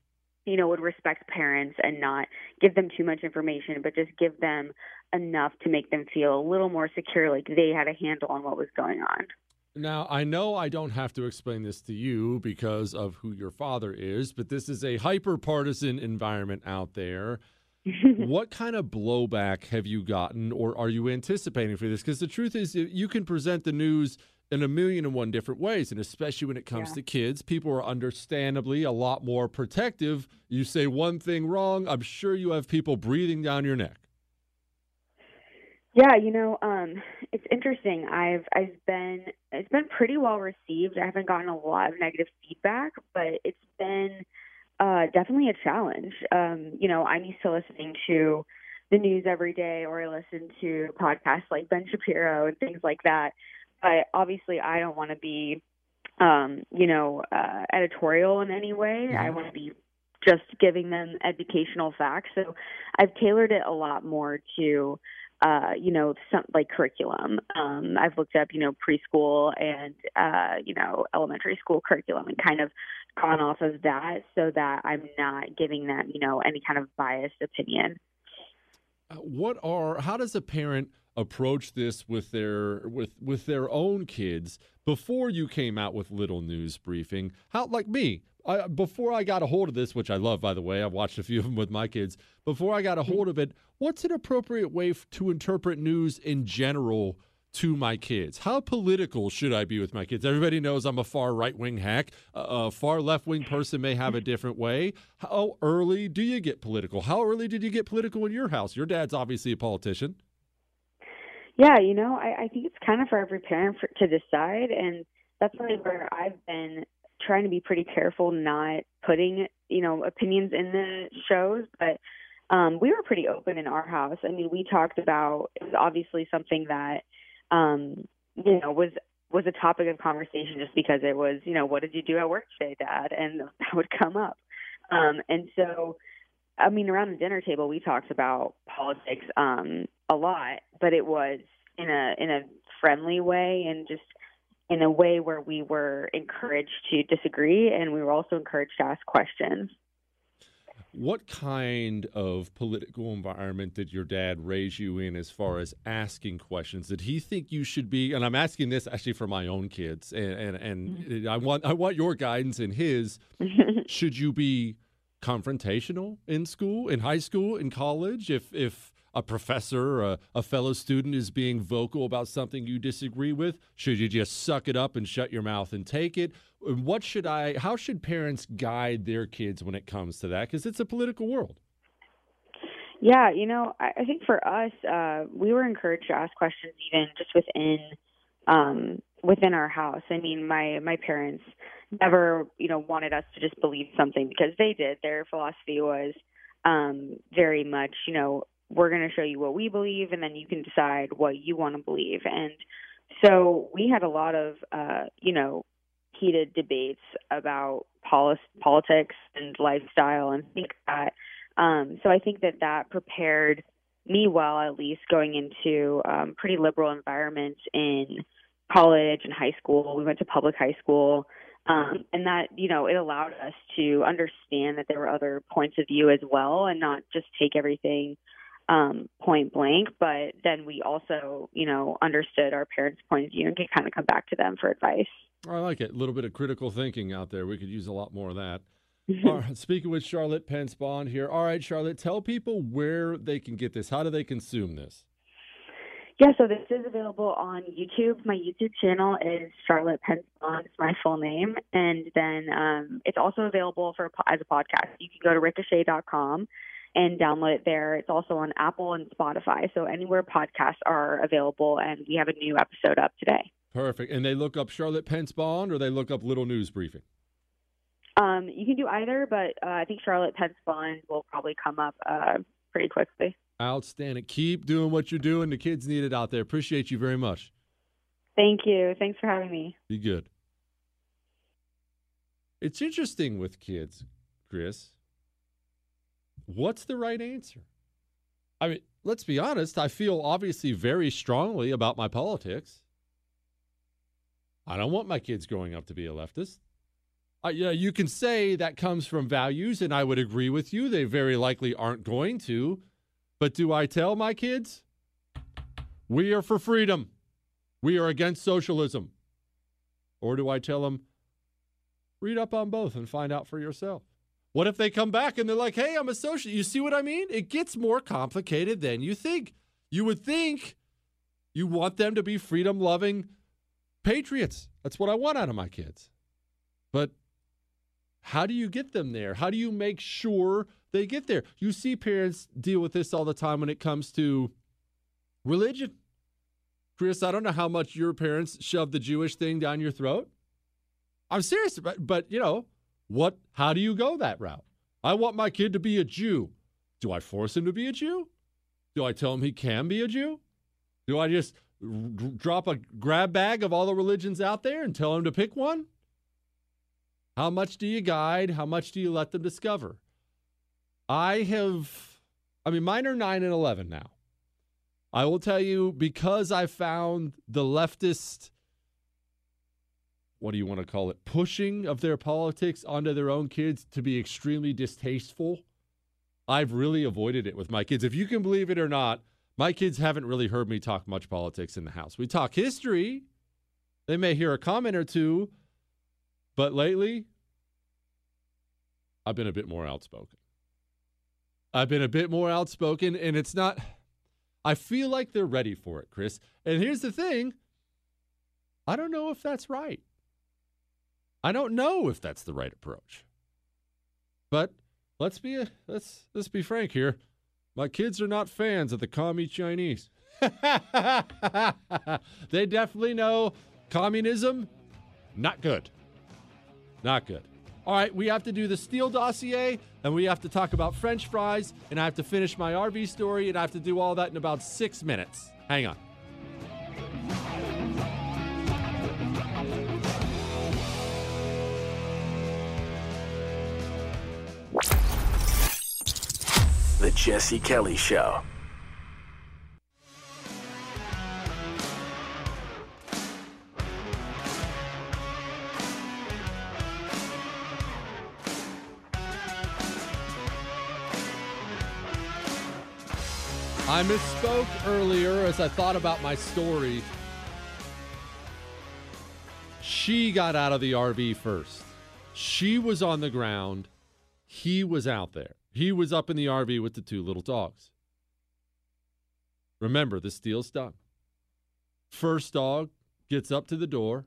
you know, would respect parents and not give them too much information, but just give them enough to make them feel a little more secure, like they had a handle on what was going on. Now, I know I don't have to explain this to you because of who your father is, but this is a hyper partisan environment out there. what kind of blowback have you gotten or are you anticipating for this? Because the truth is, you can present the news in a million and one different ways. And especially when it comes yeah. to kids, people are understandably a lot more protective. You say one thing wrong, I'm sure you have people breathing down your neck. Yeah, you know, um, it's interesting. I've I've been it's been pretty well received. I haven't gotten a lot of negative feedback, but it's been uh, definitely a challenge. Um, you know, I'm used to listening to the news every day, or I listen to podcasts like Ben Shapiro and things like that but obviously I don't want to be, um, you know, uh, editorial in any way. I want to be just giving them educational facts. So I've tailored it a lot more to, uh, you know, some like curriculum. Um, I've looked up, you know, preschool and, uh, you know, elementary school curriculum and kind of gone off of that so that I'm not giving them, you know, any kind of biased opinion. Uh, what are, how does a parent approach this with their with with their own kids before you came out with little news briefing how like me I, before I got a hold of this, which I love, by the way, I've watched a few of them with my kids. Before I got a hold of it, what's an appropriate way f- to interpret news in general to my kids? How political should I be with my kids? Everybody knows I'm a far right wing hack. a far left wing person may have a different way. How early do you get political? How early did you get political in your house? Your dad's obviously a politician. Yeah, you know, I, I think it's kind of for every parent for, to decide, and that's really where I've been trying to be pretty careful not putting, you know, opinions in the shows, but um, we were pretty open in our house. I mean, we talked about it was obviously something that, um, you know, was was a topic of conversation just because it was, you know, what did you do at work today, Dad? And that would come up. Um, and so, I mean, around the dinner table, we talked about politics um, a lot, but it was in a in a friendly way and just in a way where we were encouraged to disagree and we were also encouraged to ask questions. What kind of political environment did your dad raise you in as far as asking questions? Did he think you should be and I'm asking this actually for my own kids and and, and mm-hmm. I want I want your guidance in his should you be confrontational in school, in high school, in college if if a professor, a, a fellow student is being vocal about something you disagree with? Should you just suck it up and shut your mouth and take it? What should I, how should parents guide their kids when it comes to that? Because it's a political world. Yeah, you know, I, I think for us, uh, we were encouraged to ask questions even just within um, within our house. I mean, my my parents never, you know, wanted us to just believe something because they did. Their philosophy was um, very much, you know, we're going to show you what we believe and then you can decide what you want to believe. And so we had a lot of uh you know heated debates about poli- politics and lifestyle and things that. Um so i think that that prepared me well at least going into um pretty liberal environments in college and high school. We went to public high school um, and that you know it allowed us to understand that there were other points of view as well and not just take everything um, point blank, but then we also, you know, understood our parents' point of view and could kind of come back to them for advice. I like it. A little bit of critical thinking out there. We could use a lot more of that. speaking with Charlotte Pence Bond here. All right, Charlotte, tell people where they can get this. How do they consume this? Yeah, so this is available on YouTube. My YouTube channel is Charlotte Pence Bond. It's my full name, and then um, it's also available for as a podcast. You can go to ricochet.com and download it there. It's also on Apple and Spotify. So anywhere podcasts are available, and we have a new episode up today. Perfect. And they look up Charlotte Pence Bond or they look up Little News Briefing? Um, you can do either, but uh, I think Charlotte Pence Bond will probably come up uh, pretty quickly. Outstanding. Keep doing what you're doing. The kids need it out there. Appreciate you very much. Thank you. Thanks for having me. Be good. It's interesting with kids, Chris what's the right answer? I mean, let's be honest, I feel obviously very strongly about my politics. I don't want my kids growing up to be a leftist. Uh, yeah, you can say that comes from values, and I would agree with you. They very likely aren't going to. But do I tell my kids? We are for freedom. We are against socialism. Or do I tell them, read up on both and find out for yourself? What if they come back and they're like, hey, I'm a socialist? You see what I mean? It gets more complicated than you think. You would think you want them to be freedom loving patriots. That's what I want out of my kids. But how do you get them there? How do you make sure they get there? You see parents deal with this all the time when it comes to religion. Chris, I don't know how much your parents shoved the Jewish thing down your throat. I'm serious, but, but you know, what how do you go that route? I want my kid to be a Jew. Do I force him to be a Jew? Do I tell him he can be a Jew? Do I just drop a grab bag of all the religions out there and tell him to pick one? How much do you guide? How much do you let them discover? I have, I mean, mine are 9 and 11 now. I will tell you because I found the leftist what do you want to call it, pushing of their politics onto their own kids to be extremely distasteful. I've really avoided it with my kids. If you can believe it or not, my kids haven't really heard me talk much politics in the house. We talk history. They may hear a comment or two, but lately, I've been a bit more outspoken. I've been a bit more outspoken, and it's not. I feel like they're ready for it, Chris. And here's the thing I don't know if that's right. I don't know if that's the right approach. But let's be let's let's be frank here. My kids are not fans of the commie Chinese. they definitely know communism not good. Not good. All right, we have to do the Steele dossier, and we have to talk about French fries, and I have to finish my RV story, and I have to do all that in about six minutes. Hang on. The Jesse Kelly Show. I misspoke earlier as I thought about my story. She got out of the RV first. She was on the ground. He was out there. He was up in the RV with the two little dogs. Remember, the deal's done. First dog gets up to the door.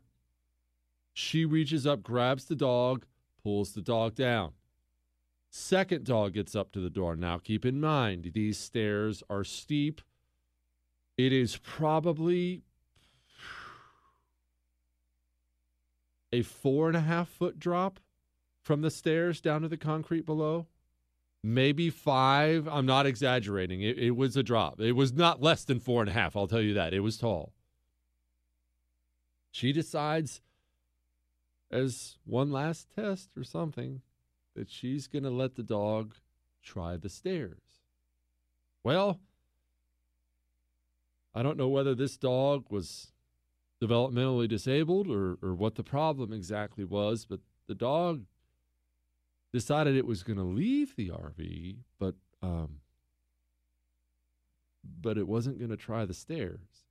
She reaches up, grabs the dog, pulls the dog down. Second dog gets up to the door. Now, keep in mind, these stairs are steep. It is probably a four and a half foot drop from the stairs down to the concrete below. Maybe five. I'm not exaggerating. It, it was a drop. It was not less than four and a half. I'll tell you that. It was tall. She decides, as one last test or something, that she's going to let the dog try the stairs. Well, I don't know whether this dog was developmentally disabled or, or what the problem exactly was, but the dog decided it was going to leave the RV, but um, but it wasn't going to try the stairs.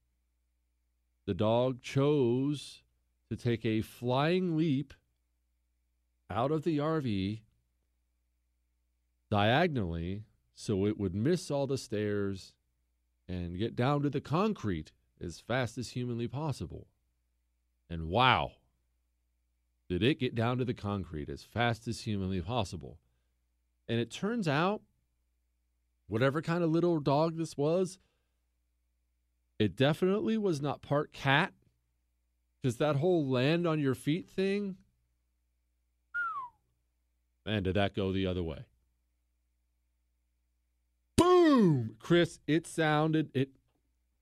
The dog chose to take a flying leap out of the RV diagonally so it would miss all the stairs and get down to the concrete as fast as humanly possible. And wow, did it get down to the concrete as fast as humanly possible. And it turns out, whatever kind of little dog this was, it definitely was not part cat. Because that whole land on your feet thing, man, did that go the other way boom, Chris. It sounded it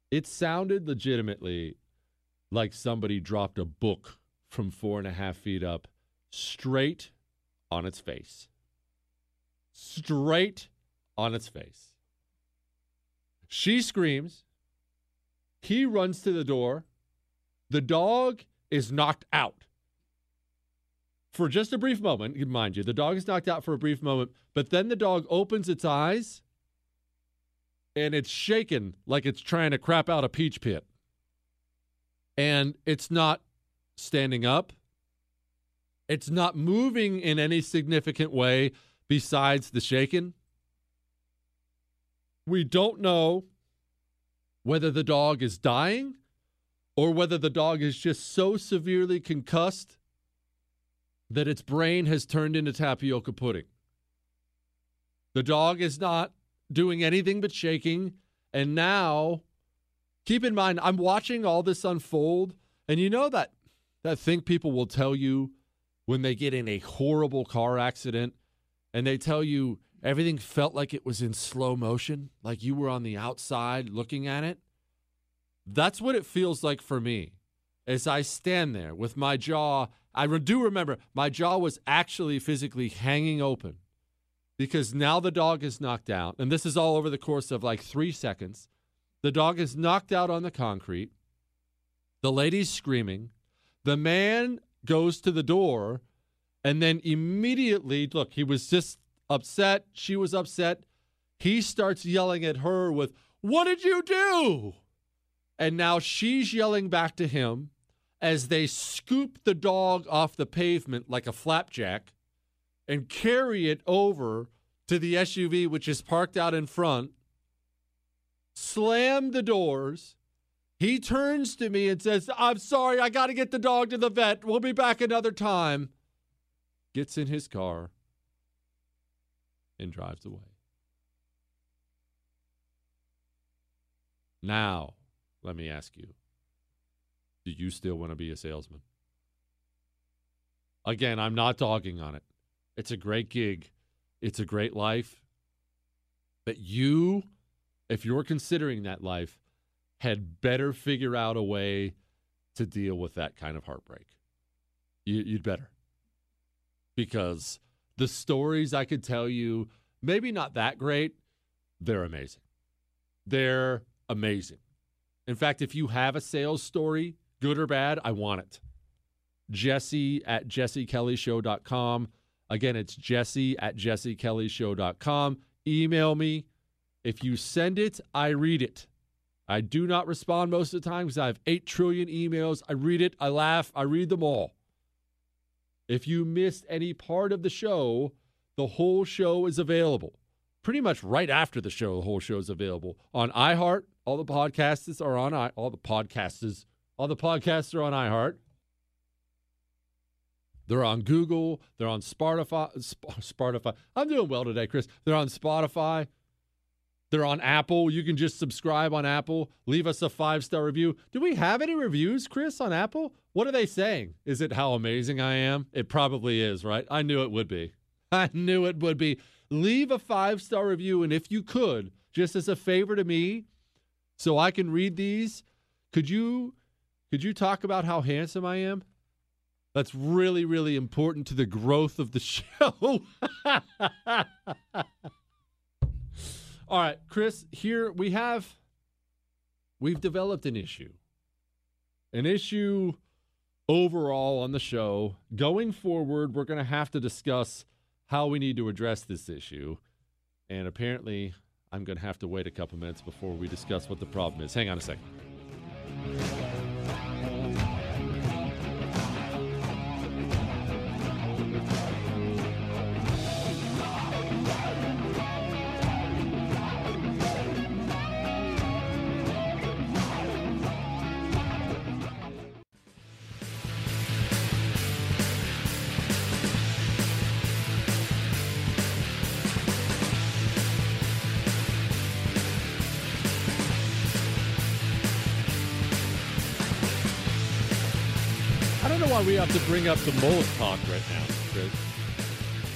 it sounded legitimately like somebody dropped a book from four and a half feet up straight on its face. Straight on its face. She screams. He runs to the door. The dog is knocked out. For just a brief moment, mind you, the dog is knocked out for a brief moment, but then the dog opens its eyes and it's shaking like it's trying to crap out a peach pit. And it's not standing up. It's not moving in any significant way besides the shaking. We don't know whether the dog is dying or whether the dog is just so severely concussed that its brain has turned into tapioca pudding. The dog is not doing anything but shaking. And now, keep in mind, I'm watching all this unfold. And you know that that thing people will tell you when they get in a horrible car accident and they tell you everything felt like it was in slow motion, like you were on the outside looking at it. That's what it feels like for me as I stand there with my jaw. I do remember my jaw was actually physically hanging open because now the dog is knocked out, and this is all over the course of like three seconds. The dog is knocked out on the concrete. The lady's screaming. The man goes to the door and then immediately, look, he was just upset. She was upset. He starts yelling at her with, What did you do? And now she's yelling back to him as they scoop the dog off the pavement like a flapjack and carry it over to the SUV, which is parked out in front, slam the doors. He turns to me and says, I'm sorry, I got to get the dog to the vet. We'll be back another time. Gets in his car and drives away. Now, let me ask you do you still want to be a salesman? Again, I'm not dogging on it. It's a great gig, it's a great life. But you, if you're considering that life, had better figure out a way to deal with that kind of heartbreak. You, would better. Because the stories I could tell you, maybe not that great, they're amazing. They're amazing. In fact, if you have a sales story, good or bad, I want it. Jesse at jessekellyshow.com. Again, it's Jesse at jessekellyshow.com. Email me. If you send it, I read it. I do not respond most of the time because I have 8 trillion emails. I read it, I laugh, I read them all. If you missed any part of the show, the whole show is available. Pretty much right after the show, the whole show is available on iHeart. All the podcasts are on i all the podcasts. All the podcasts are on iHeart. They're on Google. They're on Spotify. Spotify. I'm doing well today, Chris. They're on Spotify. They're on Apple. You can just subscribe on Apple. Leave us a five star review. Do we have any reviews, Chris, on Apple? What are they saying? Is it how amazing I am? It probably is, right? I knew it would be. I knew it would be. Leave a five star review. And if you could, just as a favor to me, so I can read these, could you could you talk about how handsome I am? That's really, really important to the growth of the show. All right, Chris, here we have we've developed an issue. An issue overall on the show. Going forward, we're going to have to discuss how we need to address this issue. And apparently, I'm going to have to wait a couple minutes before we discuss what the problem is. Hang on a second. Have to bring up the mullet talk right now, Chris.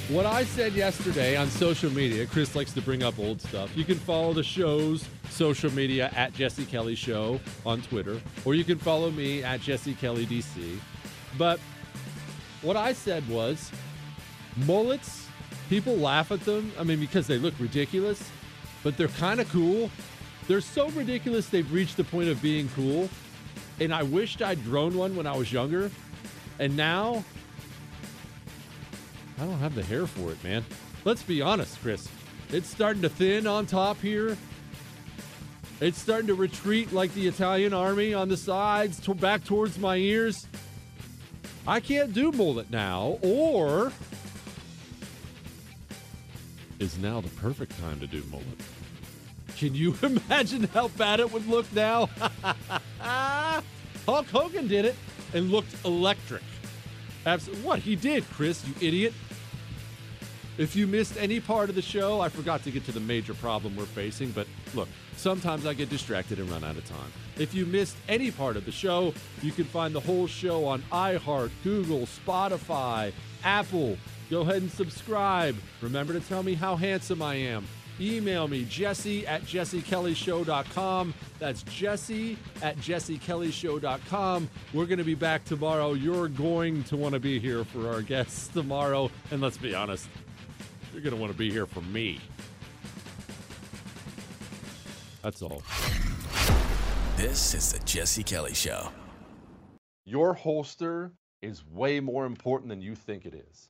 What I said yesterday on social media, Chris likes to bring up old stuff. You can follow the show's social media at Jesse Kelly Show on Twitter, or you can follow me at Jesse Kelly DC. But what I said was mullets, people laugh at them. I mean, because they look ridiculous, but they're kind of cool. They're so ridiculous they've reached the point of being cool. And I wished I'd grown one when I was younger and now, I don't have the hair for it, man. Let's be honest, Chris. It's starting to thin on top here. It's starting to retreat like the Italian army on the sides, to back towards my ears. I can't do mullet now, or is now the perfect time to do mullet? Can you imagine how bad it would look now? Hulk Hogan did it and looked electric. Absolutely. What? He did, Chris, you idiot. If you missed any part of the show, I forgot to get to the major problem we're facing, but look, sometimes I get distracted and run out of time. If you missed any part of the show, you can find the whole show on iHeart, Google, Spotify, Apple. Go ahead and subscribe. Remember to tell me how handsome I am. Email me, jesse at jessekellyshow.com. That's jesse at jessekellyshow.com. We're going to be back tomorrow. You're going to want to be here for our guests tomorrow. And let's be honest, you're going to want to be here for me. That's all. This is the Jesse Kelly Show. Your holster is way more important than you think it is.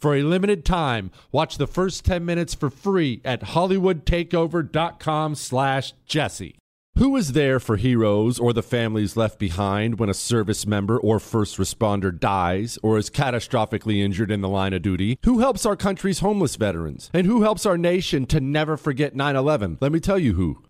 For a limited time, watch the first 10 minutes for free at hollywoodtakeover.com slash jesse. Who is there for heroes or the families left behind when a service member or first responder dies or is catastrophically injured in the line of duty? Who helps our country's homeless veterans? And who helps our nation to never forget 9 11? Let me tell you who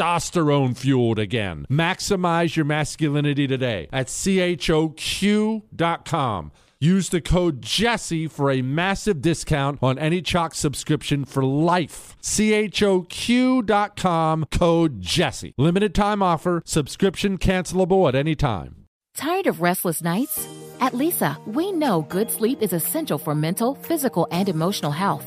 testosterone fueled again. Maximize your masculinity today at choq.com. Use the code Jesse for a massive discount on any CHOQ subscription for life. choq.com code Jesse. Limited time offer. Subscription cancelable at any time. Tired of restless nights? At Leesa, we know good sleep is essential for mental, physical, and emotional health.